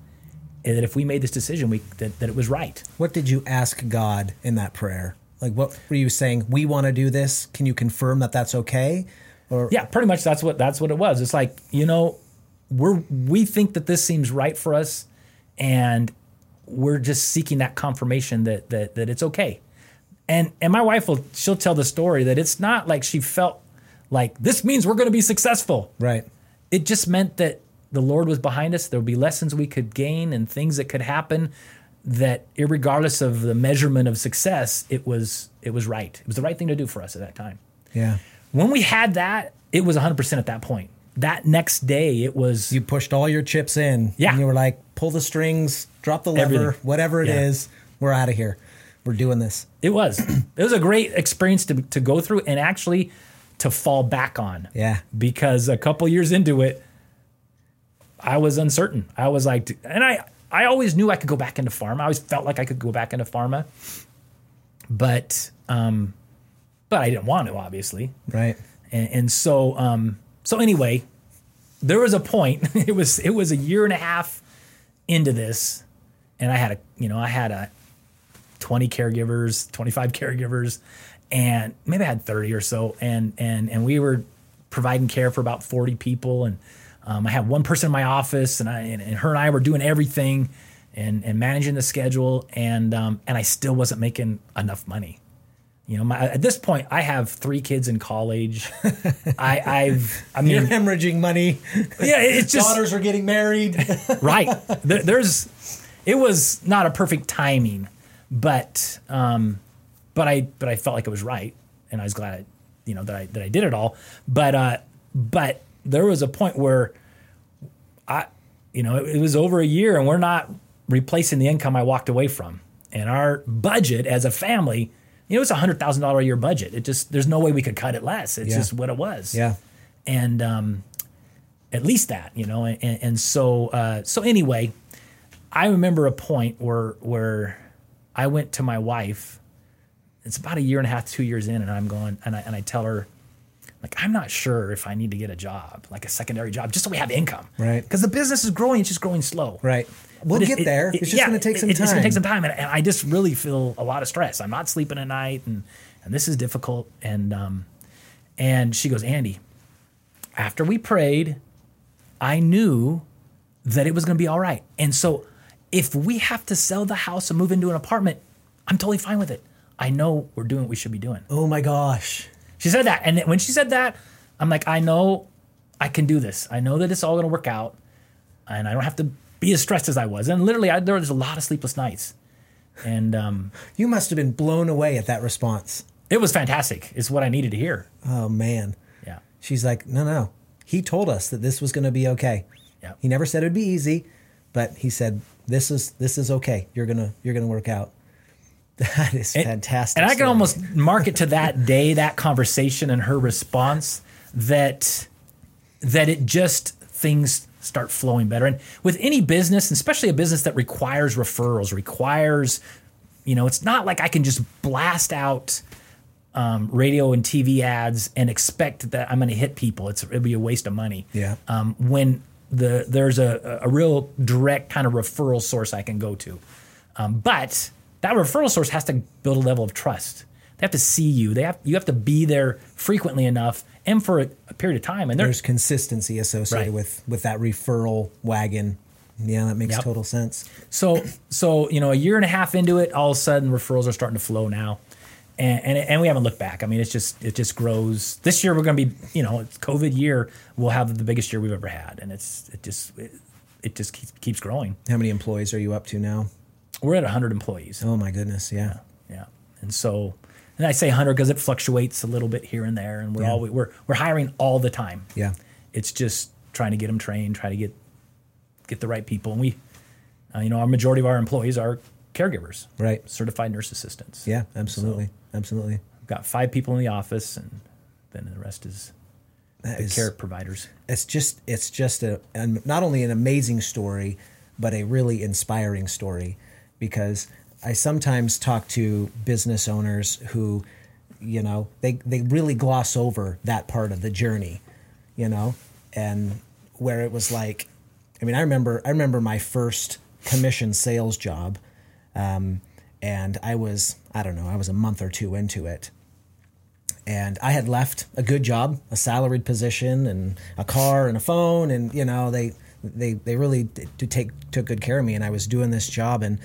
and that if we made this decision, we that, that it was right. What did you ask God in that prayer? Like, what were you saying? We want to do this. Can you confirm that that's okay? Or Yeah, pretty much that's what that's what it was. It's like you know, we're we think that this seems right for us, and we're just seeking that confirmation that that that it's okay. And and my wife will she'll tell the story that it's not like she felt like this means we're going to be successful. right? It just meant that the Lord was behind us. There would be lessons we could gain and things that could happen that regardless of the measurement of success, it was it was right. It was the right thing to do for us at that time. Yeah. When we had that, it was 100% at that point. That next day, it was You pushed all your chips in. Yeah. And you were like, pull the strings, drop the lever, Everything. whatever it is. Yeah. we're out of here. We're doing this. it was [CLEARS THROAT] it was a great experience to to go through and actually to fall back on. Yeah. Because a couple years into it, I was uncertain. I was like, and I I always knew I could go back into pharma. I always felt like I could go back into pharma, but um, but I didn't want to, obviously. Right. and, and so um so anyway there was a point [LAUGHS] it was it was a year and a half into this and i had a you know i had a 20 caregivers 25 caregivers and maybe i had 30 or so and and and we were providing care for about 40 people and um, i had one person in my office and i and, and her and i were doing everything and and managing the schedule and um and i still wasn't making enough money you know, my, at this point, I have three kids in college. [LAUGHS] I, I've, I You're hemorrhaging money. yeah, it's just Daughters are getting married. [LAUGHS] right. There, there's, it was not a perfect timing, but, um, but I, but I felt like it was right, and I was glad, I, you know, that I that I did it all. But, uh, but there was a point where, I, you know, it, it was over a year, and we're not replacing the income I walked away from, and our budget as a family. You know, it's a hundred thousand dollar a year budget. It just there's no way we could cut it less. It's Yeah. just what it was yeah. and um, at least that, you know. And, and so, uh, so anyway, I remember a point where where I went to my wife. It's about a year and a half, two years in, and I'm going, and I and I tell her, like, I'm not sure if I need to get a job, like a secondary job, just so we have income, Right. Because the business is growing, it's just growing slow, Right. We'll it- get there. it- it's just yeah, going to take some it- time. It's going to take some time, and, and I just really feel a lot of stress. I'm not sleeping at night, and and this is difficult. And um, and she goes, Andy, after we prayed, I knew that it was going to be all right. And so, if we have to sell the house and move into an apartment, I'm totally fine with it. I know we're doing what we should be doing. Oh my gosh. She said that. And when she said that, I'm like, I know I can do this. I know that it's all going to work out. And I don't have to be as stressed as I was. And literally, I, there was a lot of sleepless nights. And um, You must have been blown away at that response. it was fantastic. It's what I needed to hear. Oh man. Yeah. She's like, no, no. He told us that this was going to be okay. Yeah. He never said it'd be easy, but he said this is this is okay. You're gonna you're gonna work out. That is fantastic. And I can story. almost mark it to that day, that conversation and her response that that it just things start flowing better. And with any business, especially a business that requires referrals, requires, you know, it's not like I can just blast out um, radio and TV ads and expect that I'm going to hit people. It's it'd be a waste of money. Yeah. Um, when the there's a, a real direct kind of referral source I can go to. Um, but that referral source has to build a level of trust. They have to see you. They have you have to be there frequently enough and for a, a period of time. And there's consistency associated Right. with with that referral wagon. Yeah, that makes Yep. total sense. So, so you know, a year and a half into it, all of a sudden referrals are starting to flow now, and and, and we haven't looked back. I mean, it's just it just grows. This year we're going to be, you know, it's COVID year. We'll have the biggest year we've ever had, and it's it just it, it just keeps keeps growing. How many employees are you up to now? We're at 100 employees. Oh my goodness, yeah. Yeah, and so. And I say 100 because it fluctuates a little bit here and there, and we're Yeah. all we're we're hiring all the time. Yeah. It's just trying to get them trained, try to get get the right people, and we, uh, you know, our majority of our employees are caregivers, Right. certified nurse assistants. Yeah, absolutely. absolutely. We've got five people in the office, and then the rest is That the is- care providers. it's just it's just a an, not only an amazing story but a really inspiring story because I sometimes talk to business owners who you know they they really gloss over that part of the journey you know? And where it was like I mean I remember I remember my first commission sales job um, and I was I don't know I was a month or two into it. And I had left a good job, a salaried position, and a car and a phone, and you know they they they really to take took good care of me, and I was doing this job, and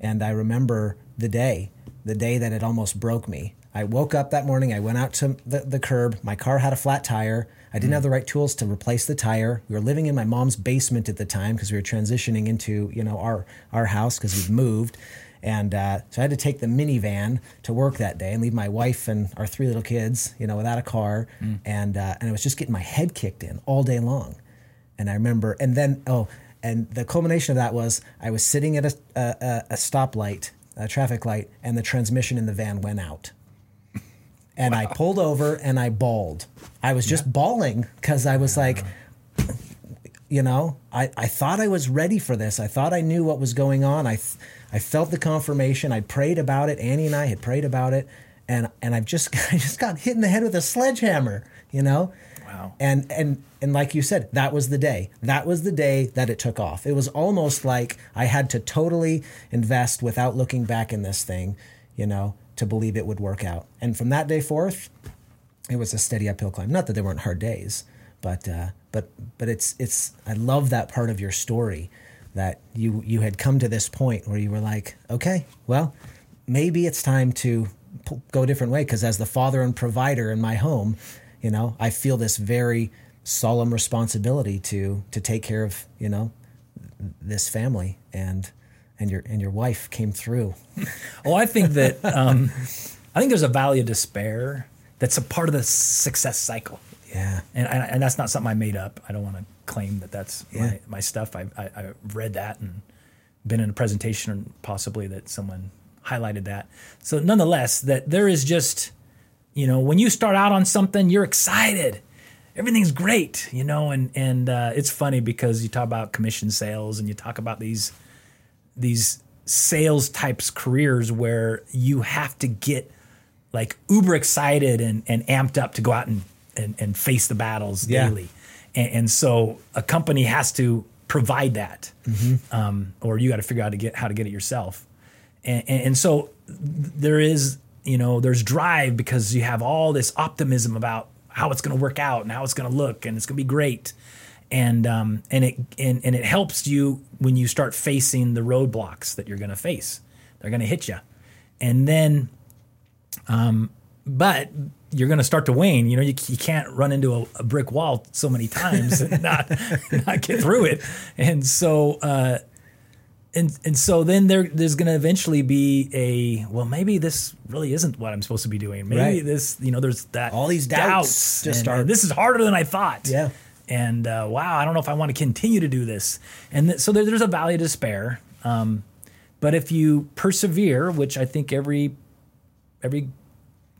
and I remember the day, the day that it almost broke me. I woke up that morning. I went out to the, the curb. My car had a flat tire. I didn't have the right tools to replace the tire. We were living in my mom's basement at the time because we were transitioning into you know our our house because we'd moved. And uh, so I had to take the minivan to work that day and leave my wife and our three little kids, you know, without a car. And uh, and I was just getting my head kicked in all day long. And I remember, and then oh, and the culmination of that was I was sitting at a a, a, stoplight, a traffic light, and the transmission in the van went out. And I pulled over and I bawled. I was just bawling because I was like, you know, I, I thought I was ready for this. I thought I knew what was going on. I, I felt the confirmation. I prayed about it. Annie and I had prayed about it, and and I've just [LAUGHS] I just got hit in the head with a sledgehammer. You know, Wow. and and and like you said, that was the day. That was the day that it took off. It was almost like I had to totally invest without looking back in this thing. You know, to believe it would work out. And from that day forth, it was a steady uphill climb. Not that there weren't hard days, but uh, but but it's it's I love that part of your story that you you had come to this point where you were like, okay, well, maybe it's time to go a different way because as the father and provider in my home, you know, I feel this very solemn responsibility to to take care of you know this family and and your and your wife came through. [LAUGHS] Oh, I think that um, I think there's a valley of despair that's a part of the success cycle. Yeah. and and, and that's not something I made up. I don't want to claim that that's Yeah. my, my stuff. I, I I've read that and been in a presentation possibly that someone highlighted that. So nonetheless, that there is just you know when you start out on something, you're excited. Everything's great, you know, and and uh, it's funny because you talk about commission sales and you talk about these these sales types careers where you have to get like uber excited and, and amped up to go out and, and, and face the battles Yeah. daily. And, and so a company has to provide that, um, or you got to figure out how to get how to get it yourself. And, and so there is, you know, there's drive because you have all this optimism about how it's going to work out and how it's going to look and it's going to be great. And um, and it and, and it helps you when you start facing the roadblocks that you're going to face. They're going to hit you, and then but you're going to start to wane. You know, you, you can't run into a, a brick wall so many times and not [LAUGHS] not get through it. And so, uh, and and so then there there's going to eventually be a well, maybe this really isn't what I'm supposed to be doing. Maybe Right. this, you know, there's that All these doubts just and, start- and this is harder than I thought. Yeah. And uh, wow, I don't know if I want to continue to do this. And th- so there, there's a valley of despair. Um, but if you persevere, which I think every every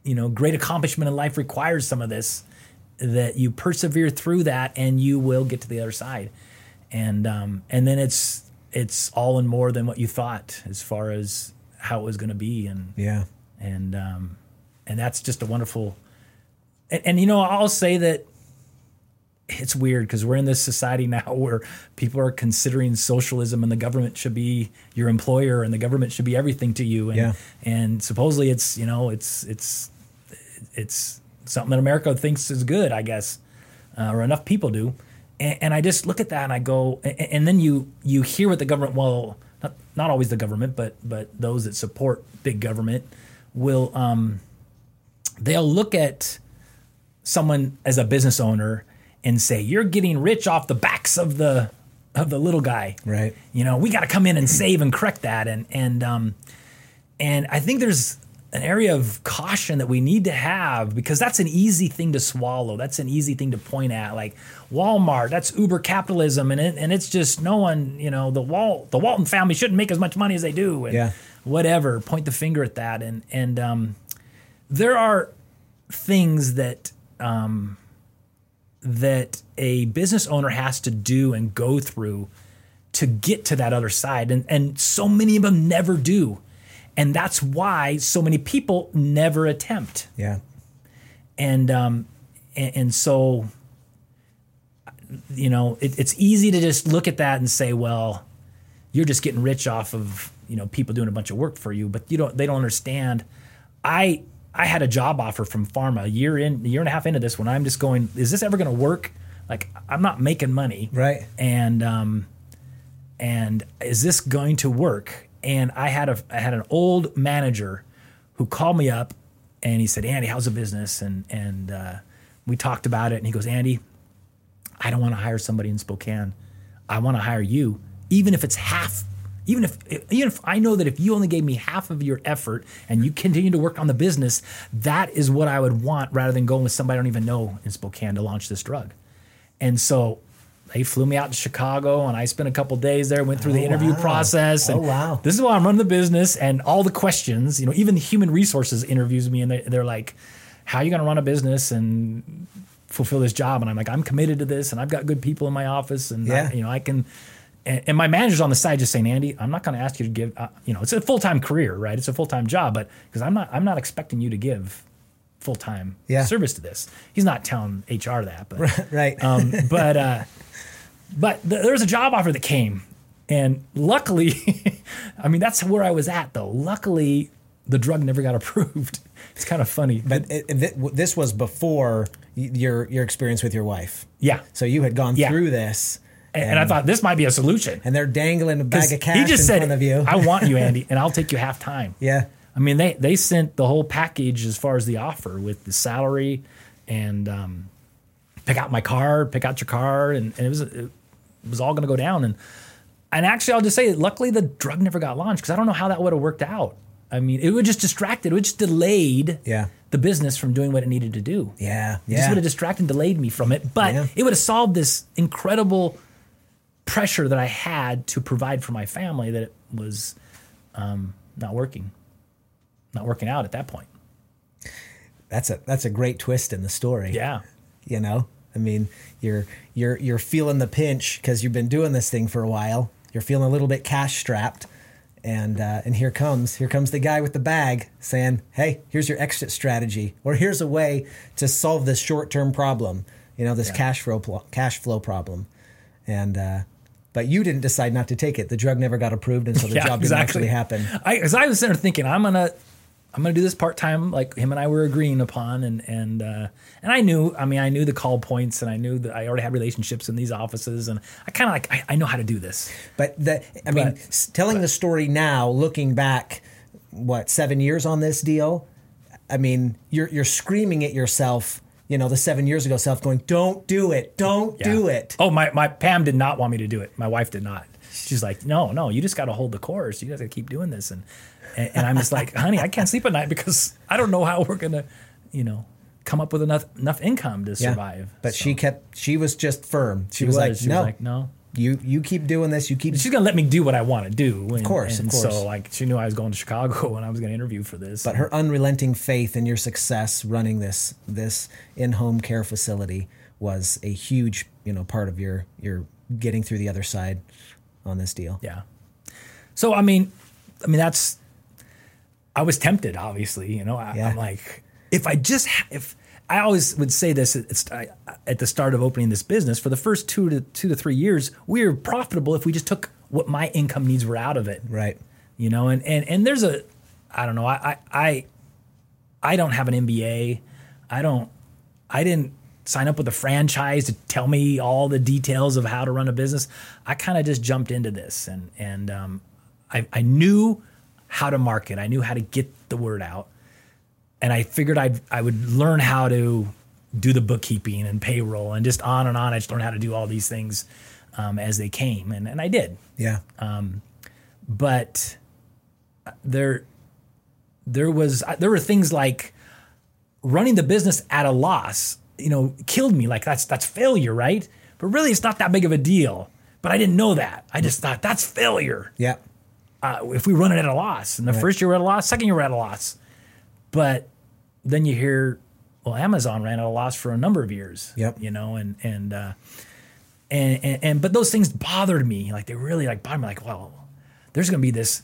you know great accomplishment in life requires some of this that you persevere through that and you will get to the other side and um, and then it's it's all and more than what you thought as far as how it was going to be and Yeah. and um, and that's just a wonderful and, and you know I'll say that it's weird because we're in this society [LAUGHS] now where people are considering socialism and the government should be your employer and the government should be everything to you. And, Yeah. and supposedly it's, you know, it's, it's, it's something that America thinks is good, I guess, uh, or enough people do. And, and I just look at that and I go, and, and then you, you hear what the government, well, not, not always the government, but, but those that support big government will, um, they'll look at someone as a business owner and say you're getting rich off the backs of the of the little guy Right. you know we got to come in and save and correct that and and um and i think there's an area of caution that we need to have because that's an easy thing to swallow. That's an easy thing to point at. Like walmart that's uber capitalism and it, and it's just no one you know the wal the walton family shouldn't make as much money as they do and Yeah. whatever point the finger at that. And and um there are things that um, that a business owner has to do and go through to get to that other side, and and so many of them never do, and that's why so many people never attempt, Yeah. and um, and, and so you know it, it's easy to just look at that and say, well, you're just getting rich off of you know people doing a bunch of work for you, but you don't they don't understand. I I had a job offer from pharma a year in a year and a half into this when I'm just going, is this ever going to work? Like I'm not making money, Right. And um, and is this going to work? And I had a I had an old manager who called me up and he said, Andy, how's the business? And and uh, we talked about it, and he goes, Andy, I don't want to hire somebody in Spokane. I want to hire you, even if it's half. Even if even if I know that if you only gave me half of your effort and you continue to work on the business, that is what I would want rather than going with somebody I don't even know in Spokane to launch this drug. And so they flew me out to Chicago and I spent a couple days there, went through the Oh, interview wow. process. And Oh, wow. This is why I'm running the business and all the questions, you know, even the human resources interviews me and they, they're like, how are you going to run a business and fulfill this job? And I'm like, I'm committed to this and I've got good people in my office and, Yeah. I, you know, I can, and, and my manager's on the side just saying, Andy, I'm not going to ask you to give, uh, you know, it's a full-time career, right? It's a full-time job, but because I'm not, I'm not expecting you to give full-time Yeah. service to this. He's not telling HR that, but [LAUGHS] Right. um, but uh, but th- there was a job offer that came, and luckily, [LAUGHS] I mean that's where I was at though. Luckily, the drug never got [LAUGHS] approved. It's kind of funny, but it, it- this was before your your experience with your wife. yeah. So you had gone Yeah. through this, And, and I thought this might be a solution. and they're dangling a bag of cash he just in said, front of you. "I want you, Andy, [LAUGHS] and I'll take you half time." yeah. I mean, they they sent the whole package as far as the offer with the salary and um, pick out my card, pick out your card, and, and it was it was all going to go down. And and actually, I'll just say, luckily, the drug never got launched because I don't know how that would have worked out. I mean, it would just distracted, it would just delayed Yeah. the business from doing what it needed to do. Yeah. It just would have distracted and delayed me from it, but Yeah. it would have solved this incredible pressure that I had to provide for my family that it was um, not working, not working out at that point. That's a that's a great twist in the story. Yeah. You know, I mean, you're you're you're feeling the pinch because you've been doing this thing for a while. You're feeling a little bit cash strapped, and uh, and here comes here comes the guy with the bag saying, "Hey, here's your exit strategy, or here's a way to solve this short term problem. You know, this cash flow pl- cash flow problem." And uh, but you didn't decide not to take it. The drug never got approved, and so the [LAUGHS] job didn't actually happen. I, because I was sitting there thinking, I'm gonna, I'm gonna do this part time, like him and I were agreeing upon, and and uh, and I knew, I mean, I knew the call points, and I knew that I already had relationships in these offices, and I kind of like, I, I know how to do this. But the, I mean, But- s- telling the story now, looking back, what seven years on this deal? I mean, you're you're screaming at yourself. You know, the seven years ago self going, "Don't do it! Don't do it!" Oh, my my Pam did not want me to do it. My wife did not. She's like, no, no, you just got to hold the course. You got to keep doing this, and, and and I'm just like, honey, I can't sleep at night because I don't know how we're gonna, you know, come up with enough enough income to Yeah. survive. But So- she kept. She was just firm. She, She was, like, she "No, was like, no. you you keep doing this. You keep." She's gonna let me do what I want to do. And, course, of and course. So like, she knew I was going to Chicago [LAUGHS] and I was gonna interview for this. But her unrelenting faith in your success running this this in home care facility was a huge, you know, part of your your getting through the other side on this deal. Yeah. So I mean, I mean that's. I was tempted, obviously. You know, I, Yeah. I'm like, if I just if I always would say this I, at the start of opening this business. For the first two to two to three years, we were profitable if we just took what my income needs were out of it. Right. You know, and and and there's a, I don't know, I I I don't have an MBA. I don't. I didn't sign up with a franchise to tell me all the details of how to run a business. I kind of just jumped into this, and and um, I, I knew how to market. I knew how to get the word out, and I figured I'd I would learn how to do the bookkeeping and payroll and just on and on. I just learned how to do all these things um, as they came, and and I did. Yeah. But there there was there were things like running the business at a loss you know killed me like that's that's failure right but really it's not that big of a deal but i didn't know that i just thought that's failure yeah. Uh, if we run it at a loss and the first year we're at a loss second year we're at a loss but then you hear well amazon ran at a loss for a number of years Yep. you know and and uh and, and and but those things bothered me like they really like bothered me like well there's gonna be this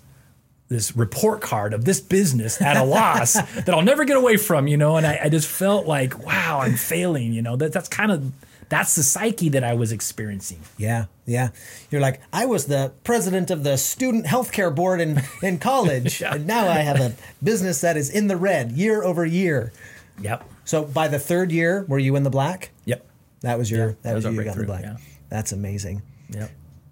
this report card of this business at a [LAUGHS] loss that I'll never get away from, you know. And I, I just felt like, wow, I'm failing, you know. That that's kind of that's the psyche that I was experiencing. Yeah, yeah. You're like, I was the president of the student healthcare board in, in college, [LAUGHS] Yeah. and now I have a business that is in the red year over year. Yep. So by the third year, were you in the black? Yep. That was your Yeah, that, was, was you got in the black. yeah. That's amazing. Yep.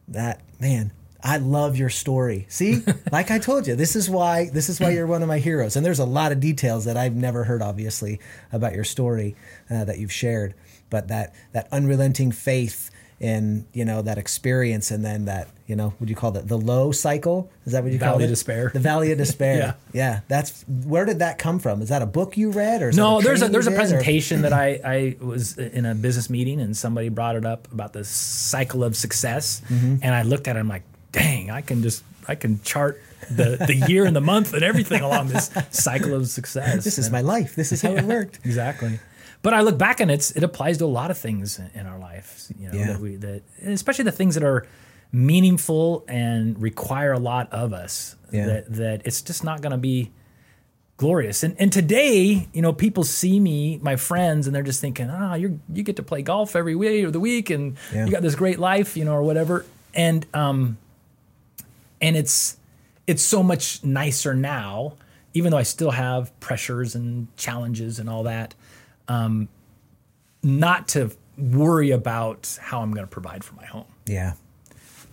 That man, I love your story. See, [LAUGHS] like I told you, this is why this is why you're one of my heroes. And there's a lot of details that I've never heard, obviously, about your story uh, that you've shared. But that that unrelenting faith in you know that experience, and then that you know, what do you call that? The low cycle? Is that what you call Valley it? of despair. The valley of despair. [LAUGHS] Yeah. yeah. That's where did that come from? Is that a book you read or No, there's a there's a or- presentation that I I was in a business meeting and somebody brought it up about the cycle of success, Mm-hmm. and I looked at it. I'm like, dang, I can just I can chart the the year and the month and everything along this [LAUGHS] cycle of success. This is And- my life. This is how it [LAUGHS] worked. exactly. But I look back and it's it applies to a lot of things in our lives. You know Yeah. that we that especially the things that are meaningful and require a lot of us. Yeah. That that it's just not going to be glorious. And and today, you know, people see me, my friends, and they're just thinking, ah, you you get to play golf every week or the week, and Yeah. you got this great life, you know, or whatever. And um, and it's it's so much nicer now, even though I still have pressures and challenges and all that. Um, not to worry about how I'm going to provide for my home. Yeah.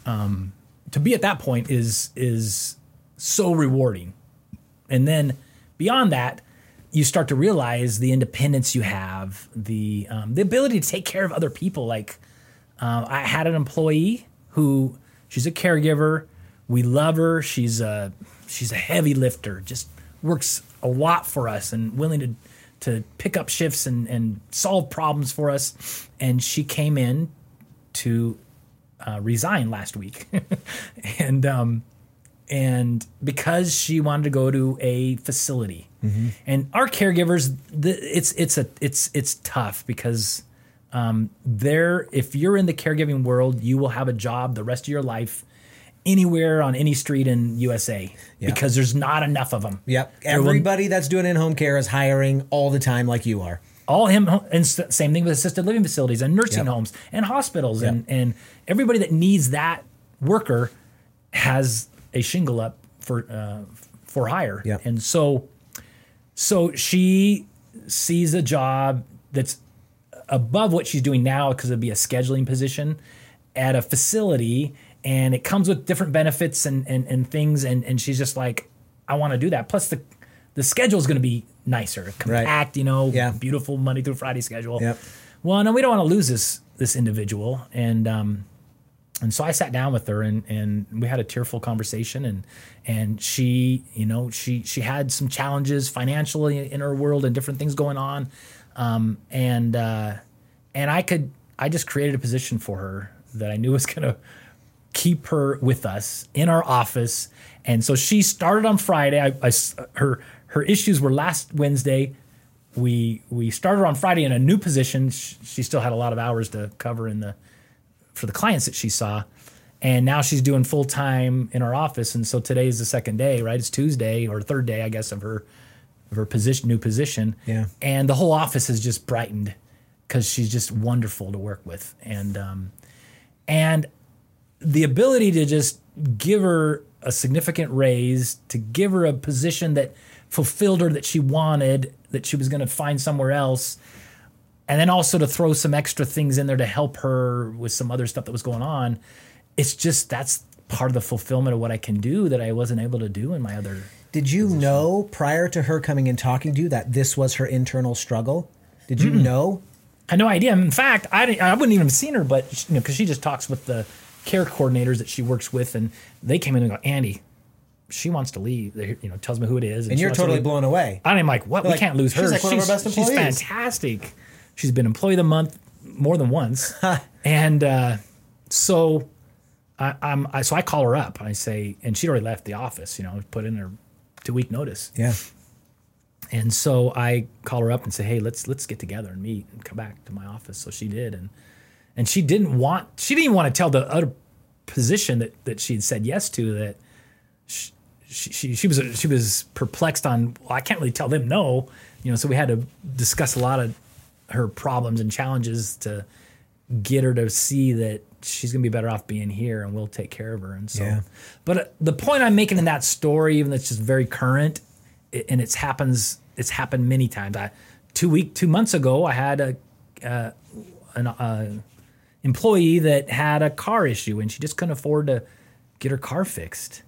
Um, to be at that point is is so rewarding. And then beyond that you start to realize the independence you have the um, the ability to take care of other people. Like um, i had an employee who she's a caregiver. We love her. She's a she's a heavy lifter just works a lot for us and willing to to pick up shifts and and solve problems for us. And she came in to uh, resign last week, [LAUGHS] and um, and because she wanted to go to a facility, and our caregivers, the, it's it's a it's it's tough because um, there if you're in the caregiving world, you will have a job the rest of your life anywhere on any street in USA because there's not enough of them. Yep. Will- Everybody that's doing in home care is hiring all the time, like you are. all him and same thing with assisted living facilities and nursing Yep. homes and hospitals and and everybody that needs that worker has a shingle up for uh, for hire Yep. and so so she sees a job that's above what she's doing now because it'd be a scheduling position at a facility and it comes with different benefits and and, and things. And and she's just like I want to do that. Plus the the schedule is going to be nicer. Compact you know Yeah. beautiful Monday through Friday schedule. Yep. well no we don't want to lose this this individual. And um and so I sat down with her and and we had a tearful conversation. And and she you know she she had some challenges financially in her world and different things going on. Um and uh and I could I just created a position for her that I knew was going to keep her with us in our office and so she started on Friday I, I her her issues were last Wednesday we we started on Friday in a new position Sh- she still had a lot of hours to cover in the for the clients that she saw. And now she's doing full time in our office. And so today is the second day, right? It's Tuesday or third day, I guess, of her of her position, new position. Yeah. And the whole office has just brightened because she's just wonderful to work with, and um, and the ability to just give her a significant raise, to give her a position that fulfilled her that she wanted, that she was going to find somewhere else, and then also to throw some extra things in there to help her with some other stuff that was going on. It's just that's part of the fulfillment of what I can do that I wasn't able to do in my other. Did you know prior to her coming and talking to you that this was her internal struggle? Did you know? I had no idea. In fact, I, I wouldn't even have seen her, but you know, because she just talks with the care coordinators that she works with, and they came in and go, Andy, she wants to leave. They, you know, tells me who it is, And she you're wants to totally blown away. I'm like, what? We Like, can't lose her. she's like one of our best She's fantastic. She's been employee of the month more than once, [LAUGHS] and uh, so I, I'm. I, so I call her up. I say, and she'd already left the office. You know, put in her two week notice. Yeah. And so I call her up and say, "Hey, let's let's get together and meet and come back to my office." So she did, and and she didn't want she didn't even want to tell the other position that that she had said yes to that she she, she was she was perplexed on well, I can't really tell them no, you know. So we had to discuss a lot of her problems and challenges to get her to see that she's going to be better off being here and we'll take care of her. And so, Yeah. but uh, the point I'm making in that story, even though it's just very current, it, and it's happens, it's happened many times. I two week, two months ago, I had a uh, an uh, employee that had a car issue and she just couldn't afford to get her car fixed,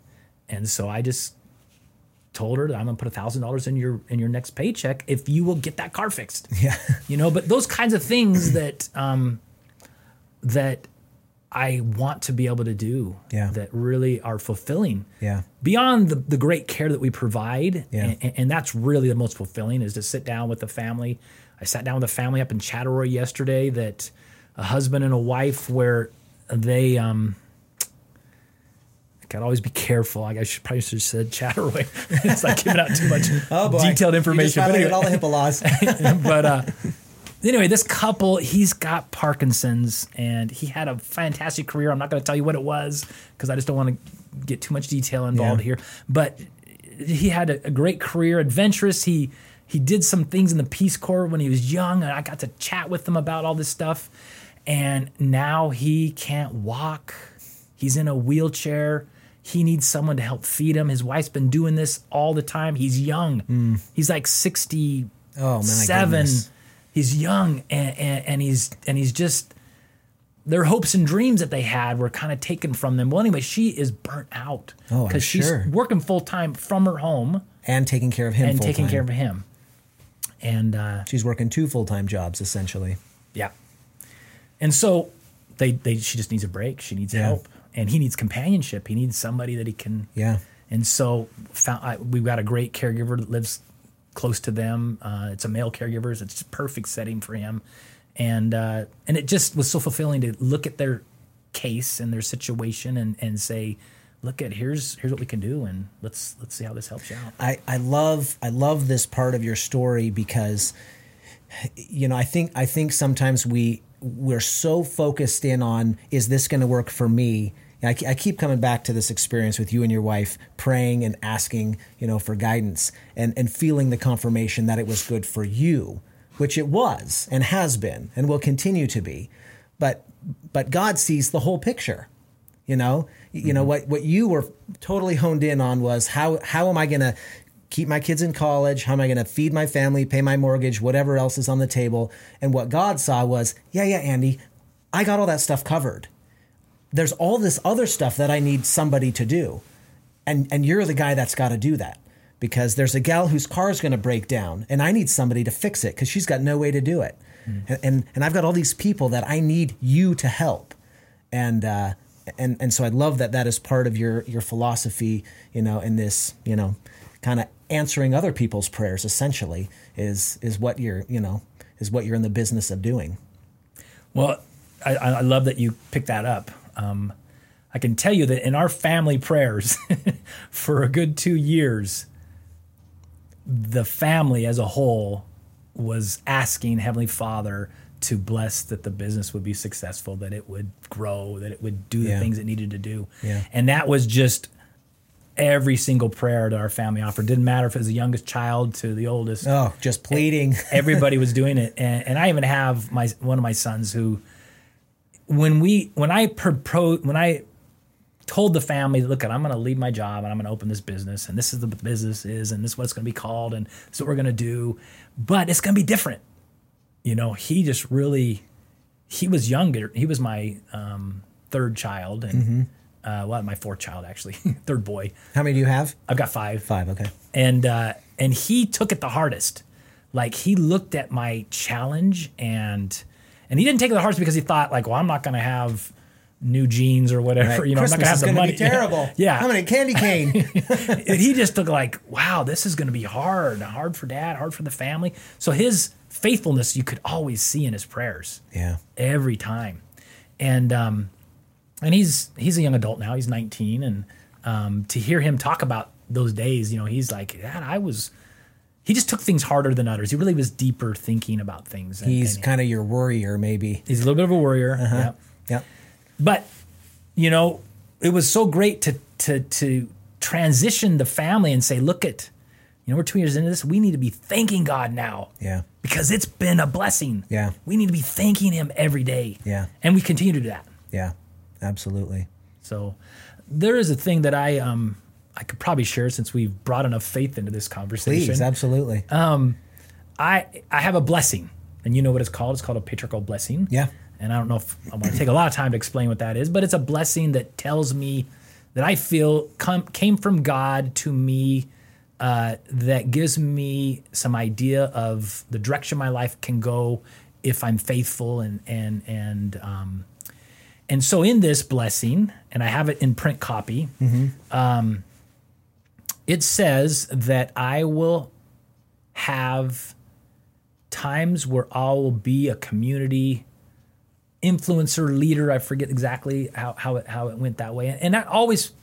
and so I just told her that I'm gonna put a thousand dollars in your in your next paycheck if you will get that car fixed [LAUGHS] Yeah. you know but those kinds of things [CLEARS THROAT] that um that i want to be able to do Yeah. that really are fulfilling Yeah. beyond the, the great care that we provide Yeah. and, and that's really the most fulfilling is to sit down with the family i sat down with a family up in Chattaroy yesterday that a husband and a wife where they um Gotta always be careful. Like I should probably should have said Chattaroy. [LAUGHS] it's like giving out too much [LAUGHS] Oh boy. detailed information. But anyway, all the HIPAA laws. [LAUGHS] but uh, anyway, this couple, he's got Parkinson's and he had a fantastic career. I'm not going to tell you what it was because I just don't want to get too much detail involved Yeah. here. But he had a, a great career, adventurous. He he did some things in the Peace Corps when he was young, and I got to chat with him about all this stuff. And now he can't walk. He's in a wheelchair. He needs someone to help feed him. His wife's been doing this all the time. He's young. He's like 67. Oh, goodness. He's young and, and, and he's and he's just their hopes and dreams that they had were kind of taken from them. Well, anyway, she is burnt out Oh, she's sure. working full time from her home and taking care of him and full taking care of him. And uh, She's working two full time jobs essentially. yeah, and so they they she just needs a break. She needs Yeah. help, and he needs companionship. He needs somebody that he can Yeah. And so found, I, we've got a great caregiver that lives close to them. Uh, it's a male caregiver. So it's a perfect setting for him. And uh, and it just was so fulfilling to look at their case and their situation and, and say, look at here's here's what we can do and let's let's see how this helps you out. I, I love I love this part of your story because you know I think I think sometimes we we're so focused in on is this going to work for me? I, I keep coming back to this experience with you and your wife praying and asking you know for guidance and and feeling the confirmation that it was good for you which it was and has been and will continue to be. But but God sees the whole picture you know? You know mm-hmm. what what you were totally honed in on was how how am i going to keep my kids in college how am i going to feed my family pay my mortgage whatever else is on the table? And what god saw was yeah yeah andy i got all that stuff covered. There's all this other stuff that i need somebody to do. And and you're the guy that's got to do that. Because there's a gal whose car is going to break down and i need somebody to fix it because she's got no way to do it. And, and and i've got all these people that i need you to help. And uh, and and so I love that that is part of your your philosophy, you know, in this, you know, kind of answering other people's prayers. Essentially, is is what you're, you know, is what you're in the business of doing. Well, I, I love that you picked that up. Um, I can tell you that in our family prayers [LAUGHS] for a good two years, the family as a whole was asking Heavenly Father to bless that the business would be successful, that it would grow, that it would do the Yeah. things it needed to do. Yeah. And that was just every single prayer that our family offered. Didn't matter if it was the youngest child to the oldest. Oh, just pleading. [LAUGHS] Everybody was doing it, and, and I even have my one of my sons who, when we when I proposed when I told the family, look, I'm going to leave my job and I'm going to open this business, and this is the business is, and this is what it's going to be called, and this is what we're going to do, but it's going to be different. You know, he just really, he was younger. He was my um, third child, and Mm-hmm. Uh, well, my fourth child actually, [LAUGHS] third boy. How many do you have? I've got five Five. Okay. and uh, and he took it the hardest. Like he looked at my challenge and and he didn't take it the hardest because he thought like, well, I'm not going to have new jeans or whatever. Right. [LAUGHS] You know, Christmas I'm not going to have to the be money. [LAUGHS] terrible. Yeah, How many candy cane? and he just took like, wow, this is going to be hard, hard for dad, hard for the family. So his faithfulness, you could always see in his prayers yeah. every time. And um, and he's he's a young adult now. He's 19, and um, to hear him talk about those days, you know, he's like, Dad, I was. He just took things harder than others. He really was deeper thinking about things. and- He's kind of your worrier, maybe. he's a little bit of a warrior. Yeah. Yep. But you know, it was so great to to to transition the family and say, look at, you know, we're two years into this. We need to be thanking God now Yeah. because it's been a blessing. Yeah. We need to be thanking Him every day. Yeah. And we continue to do that. Yeah. Absolutely. So there is a thing that I um I could probably share since we've brought enough faith into this conversation. Please. Absolutely. Um, I I have a blessing, and you know what it's called. It's called a patriarchal blessing. Yeah. And I don't know if I want to take a lot of time to explain what that is, but it's a blessing that tells me that I feel come, came from God to me. Uh, that gives me some idea of the direction my life can go if I'm faithful and and and um, and so in this blessing, and I have it in print copy. Um, it says that I will have times where I will be a community influencer leader. I forget exactly how how it how it went that way, and that always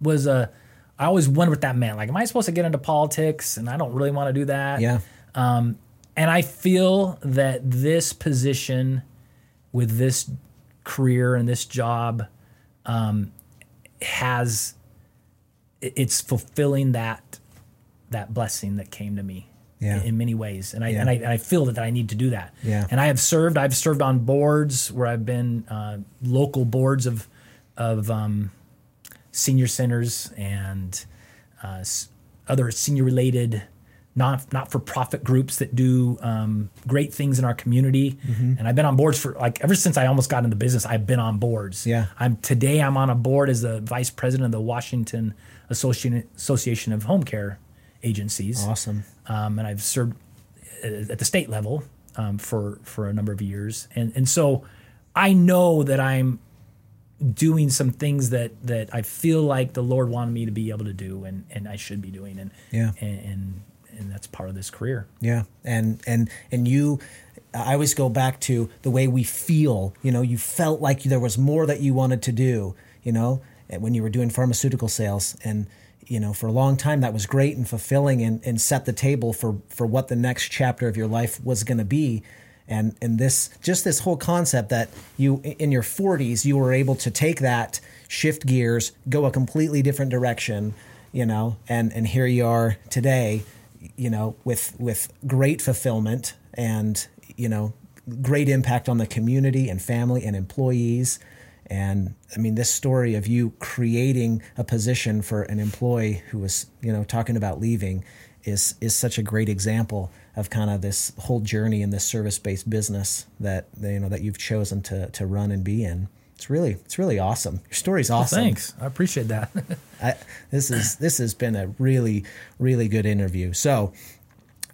was a. I always wondered what that meant. Like, am I supposed to get into politics? And I don't really want to do that. Yeah. And I feel that this position with this career and this job um, has it's fulfilling that that blessing that came to me Yeah. in, many ways, and I Yeah. and I, and I feel that, I need to do that. Yeah. And I have served. I've served on boards where I've been uh, local boards of of um, senior centers and uh, other senior related not not for profit groups that do um, great things in our community. Mm-hmm. And I've been on boards for like ever since I almost got into business. I've been on boards. Yeah. I'm today. I'm on a board as the vice president of the Washington Association Association of Home Care Agencies. Awesome. Um, and I've served at at the state level um, for for a number of years, and and so I know that I'm doing some things that that I feel like the Lord wanted me to be able to do, and and I should be doing, and Yeah. and and, and that's part of this career. Yeah, and and and you, I always go back to the way we feel. You know, you felt like there was more that you wanted to do. You know, when you were doing pharmaceutical sales, and you know, for a long time that was great and fulfilling, and and set the table for for what the next chapter of your life was going to be. And and this just this whole concept that you in your 40s you were able to take that shift gears, go a completely different direction, you know, and and here you are today you know, with with great fulfillment and you know, great impact on the community and family and employees. And I mean, this story of you creating a position for an employee who was, you know, talking about leaving is is such a great example of kind of this whole journey in this service based business that you know that you've chosen to to run and be in. It's really it's really awesome. Your story's awesome. Thanks, I appreciate that. [LAUGHS] I, this is this has been a really really good interview. So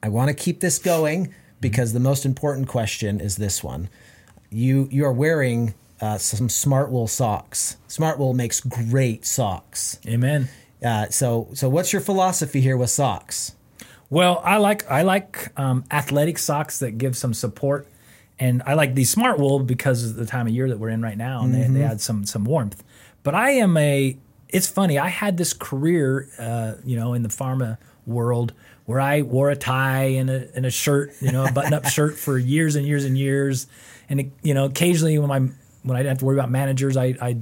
I want to keep this going because the most important question is this one. You you are wearing uh, some Smartwool socks. Smartwool makes great socks. Amen. Uh, so so what's your philosophy here with socks? Well, I like I like um, athletic socks that give some support, and I like these Smartwool because of the time of year that we're in right now, and they, they add some some warmth. But I am a. It's funny. I had this career, uh, you know, in the pharma world where I wore a tie and a and a shirt, you know, a button up [LAUGHS] shirt for years and years and years, and it, you know, occasionally when my when I didn't have to worry about managers, I I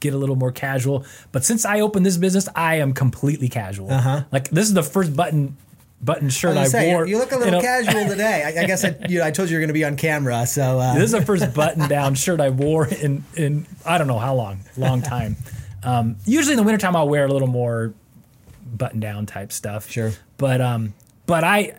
get a little more casual. But since I opened this business, I am completely casual. Uh-huh. Like this is the first button button shirt I, I say, wore. you look a little know, casual [LAUGHS] today. I, I guess I, you know, I told you you're going to be on camera, so uh, This is the first button down shirt I wore in in I don't know how long, long time. Um, usually in the wintertime I'll wear a little more button down type stuff. Sure. But um, but I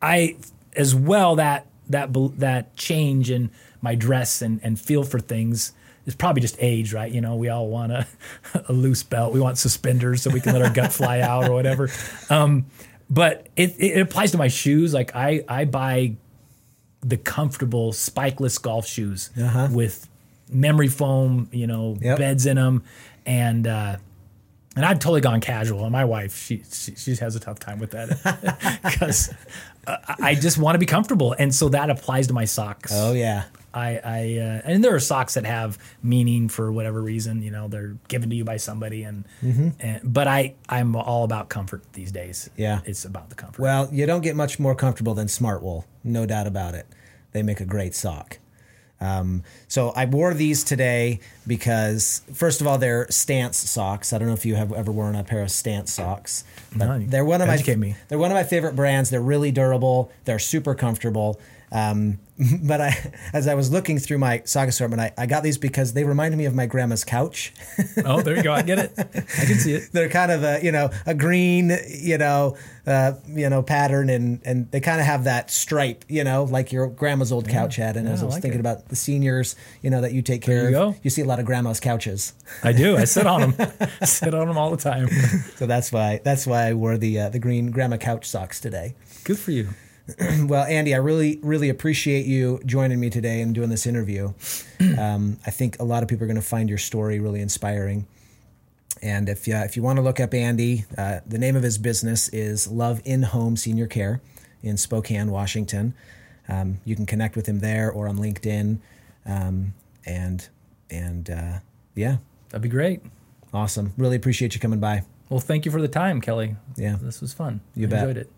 I as well that that that change in my dress and and feel for things is probably just age, right? You know, we all want a, [LAUGHS] a loose belt. We want suspenders so we can let our gut fly out or whatever. Um, but it, it applies to my shoes. Like I I buy the comfortable spikeless golf shoes with memory foam, you know, Yep. beds in them, and uh, and I've totally gone casual. And my wife, she she, she has a tough time with that [LAUGHS] because uh, I just want to be comfortable, and so that applies to my socks. oh yeah, I, I uh, and there are socks that have meaning for whatever reason. You know, they're given to you by somebody, and, and but I I'm all about comfort these days. Yeah. it's about the comfort. Well, you don't get much more comfortable than Smartwool, no doubt about it. They make a great sock. Um, so I wore these today because, first of all, they're Stance socks. I don't know if you have ever worn a pair of Stance socks, but No, they're one of my me. they're one of my favorite brands. They're really durable. They're super comfortable. Um, [LAUGHS] but I, as I was looking through my sock assortment, I, I got these because they reminded me of my grandma's couch. [LAUGHS] oh, there you go. I get it. I can see it. [LAUGHS] they're kind of a you know a green you know uh, you know pattern and and they kind of have that stripe you know like your grandma's old couch had and as I was I like thinking it. about the seniors you know that you take care you of go. you see a lot of grandma's couches I do. I sit on them. sit on them all the time. so that's why that's why I wore the uh, the green grandma couch socks today Good for you. [CLEARS THROAT] well Andy I really really appreciate you joining me today and doing this interview [CLEARS THROAT] um, I think a lot of people are going to find your story really inspiring And if you, if you want to look up Andy, uh, the name of his business is Love in Home Senior Care in Spokane, Washington. Um, you can connect with him there or on LinkedIn. Um, and and uh, yeah, That'd be great. awesome. Really appreciate you coming by. Well, thank you for the time, Kelly. Yeah. This was fun. You I bet. enjoyed it.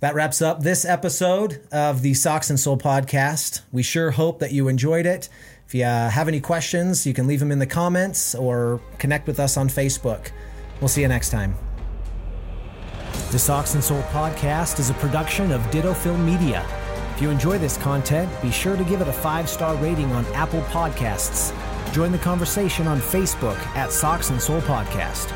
That wraps up this episode of the Socks and Soul podcast. We sure hope that you enjoyed it. If you uh, have any questions, you can leave them in the comments or connect with us on Facebook. We'll see you next time. The Socks and Soul podcast is a production of Ditto Film Media. If you enjoy this content, be sure to give it a five star rating on Apple Podcasts. Join the conversation on Facebook at Socks and Soul Podcast.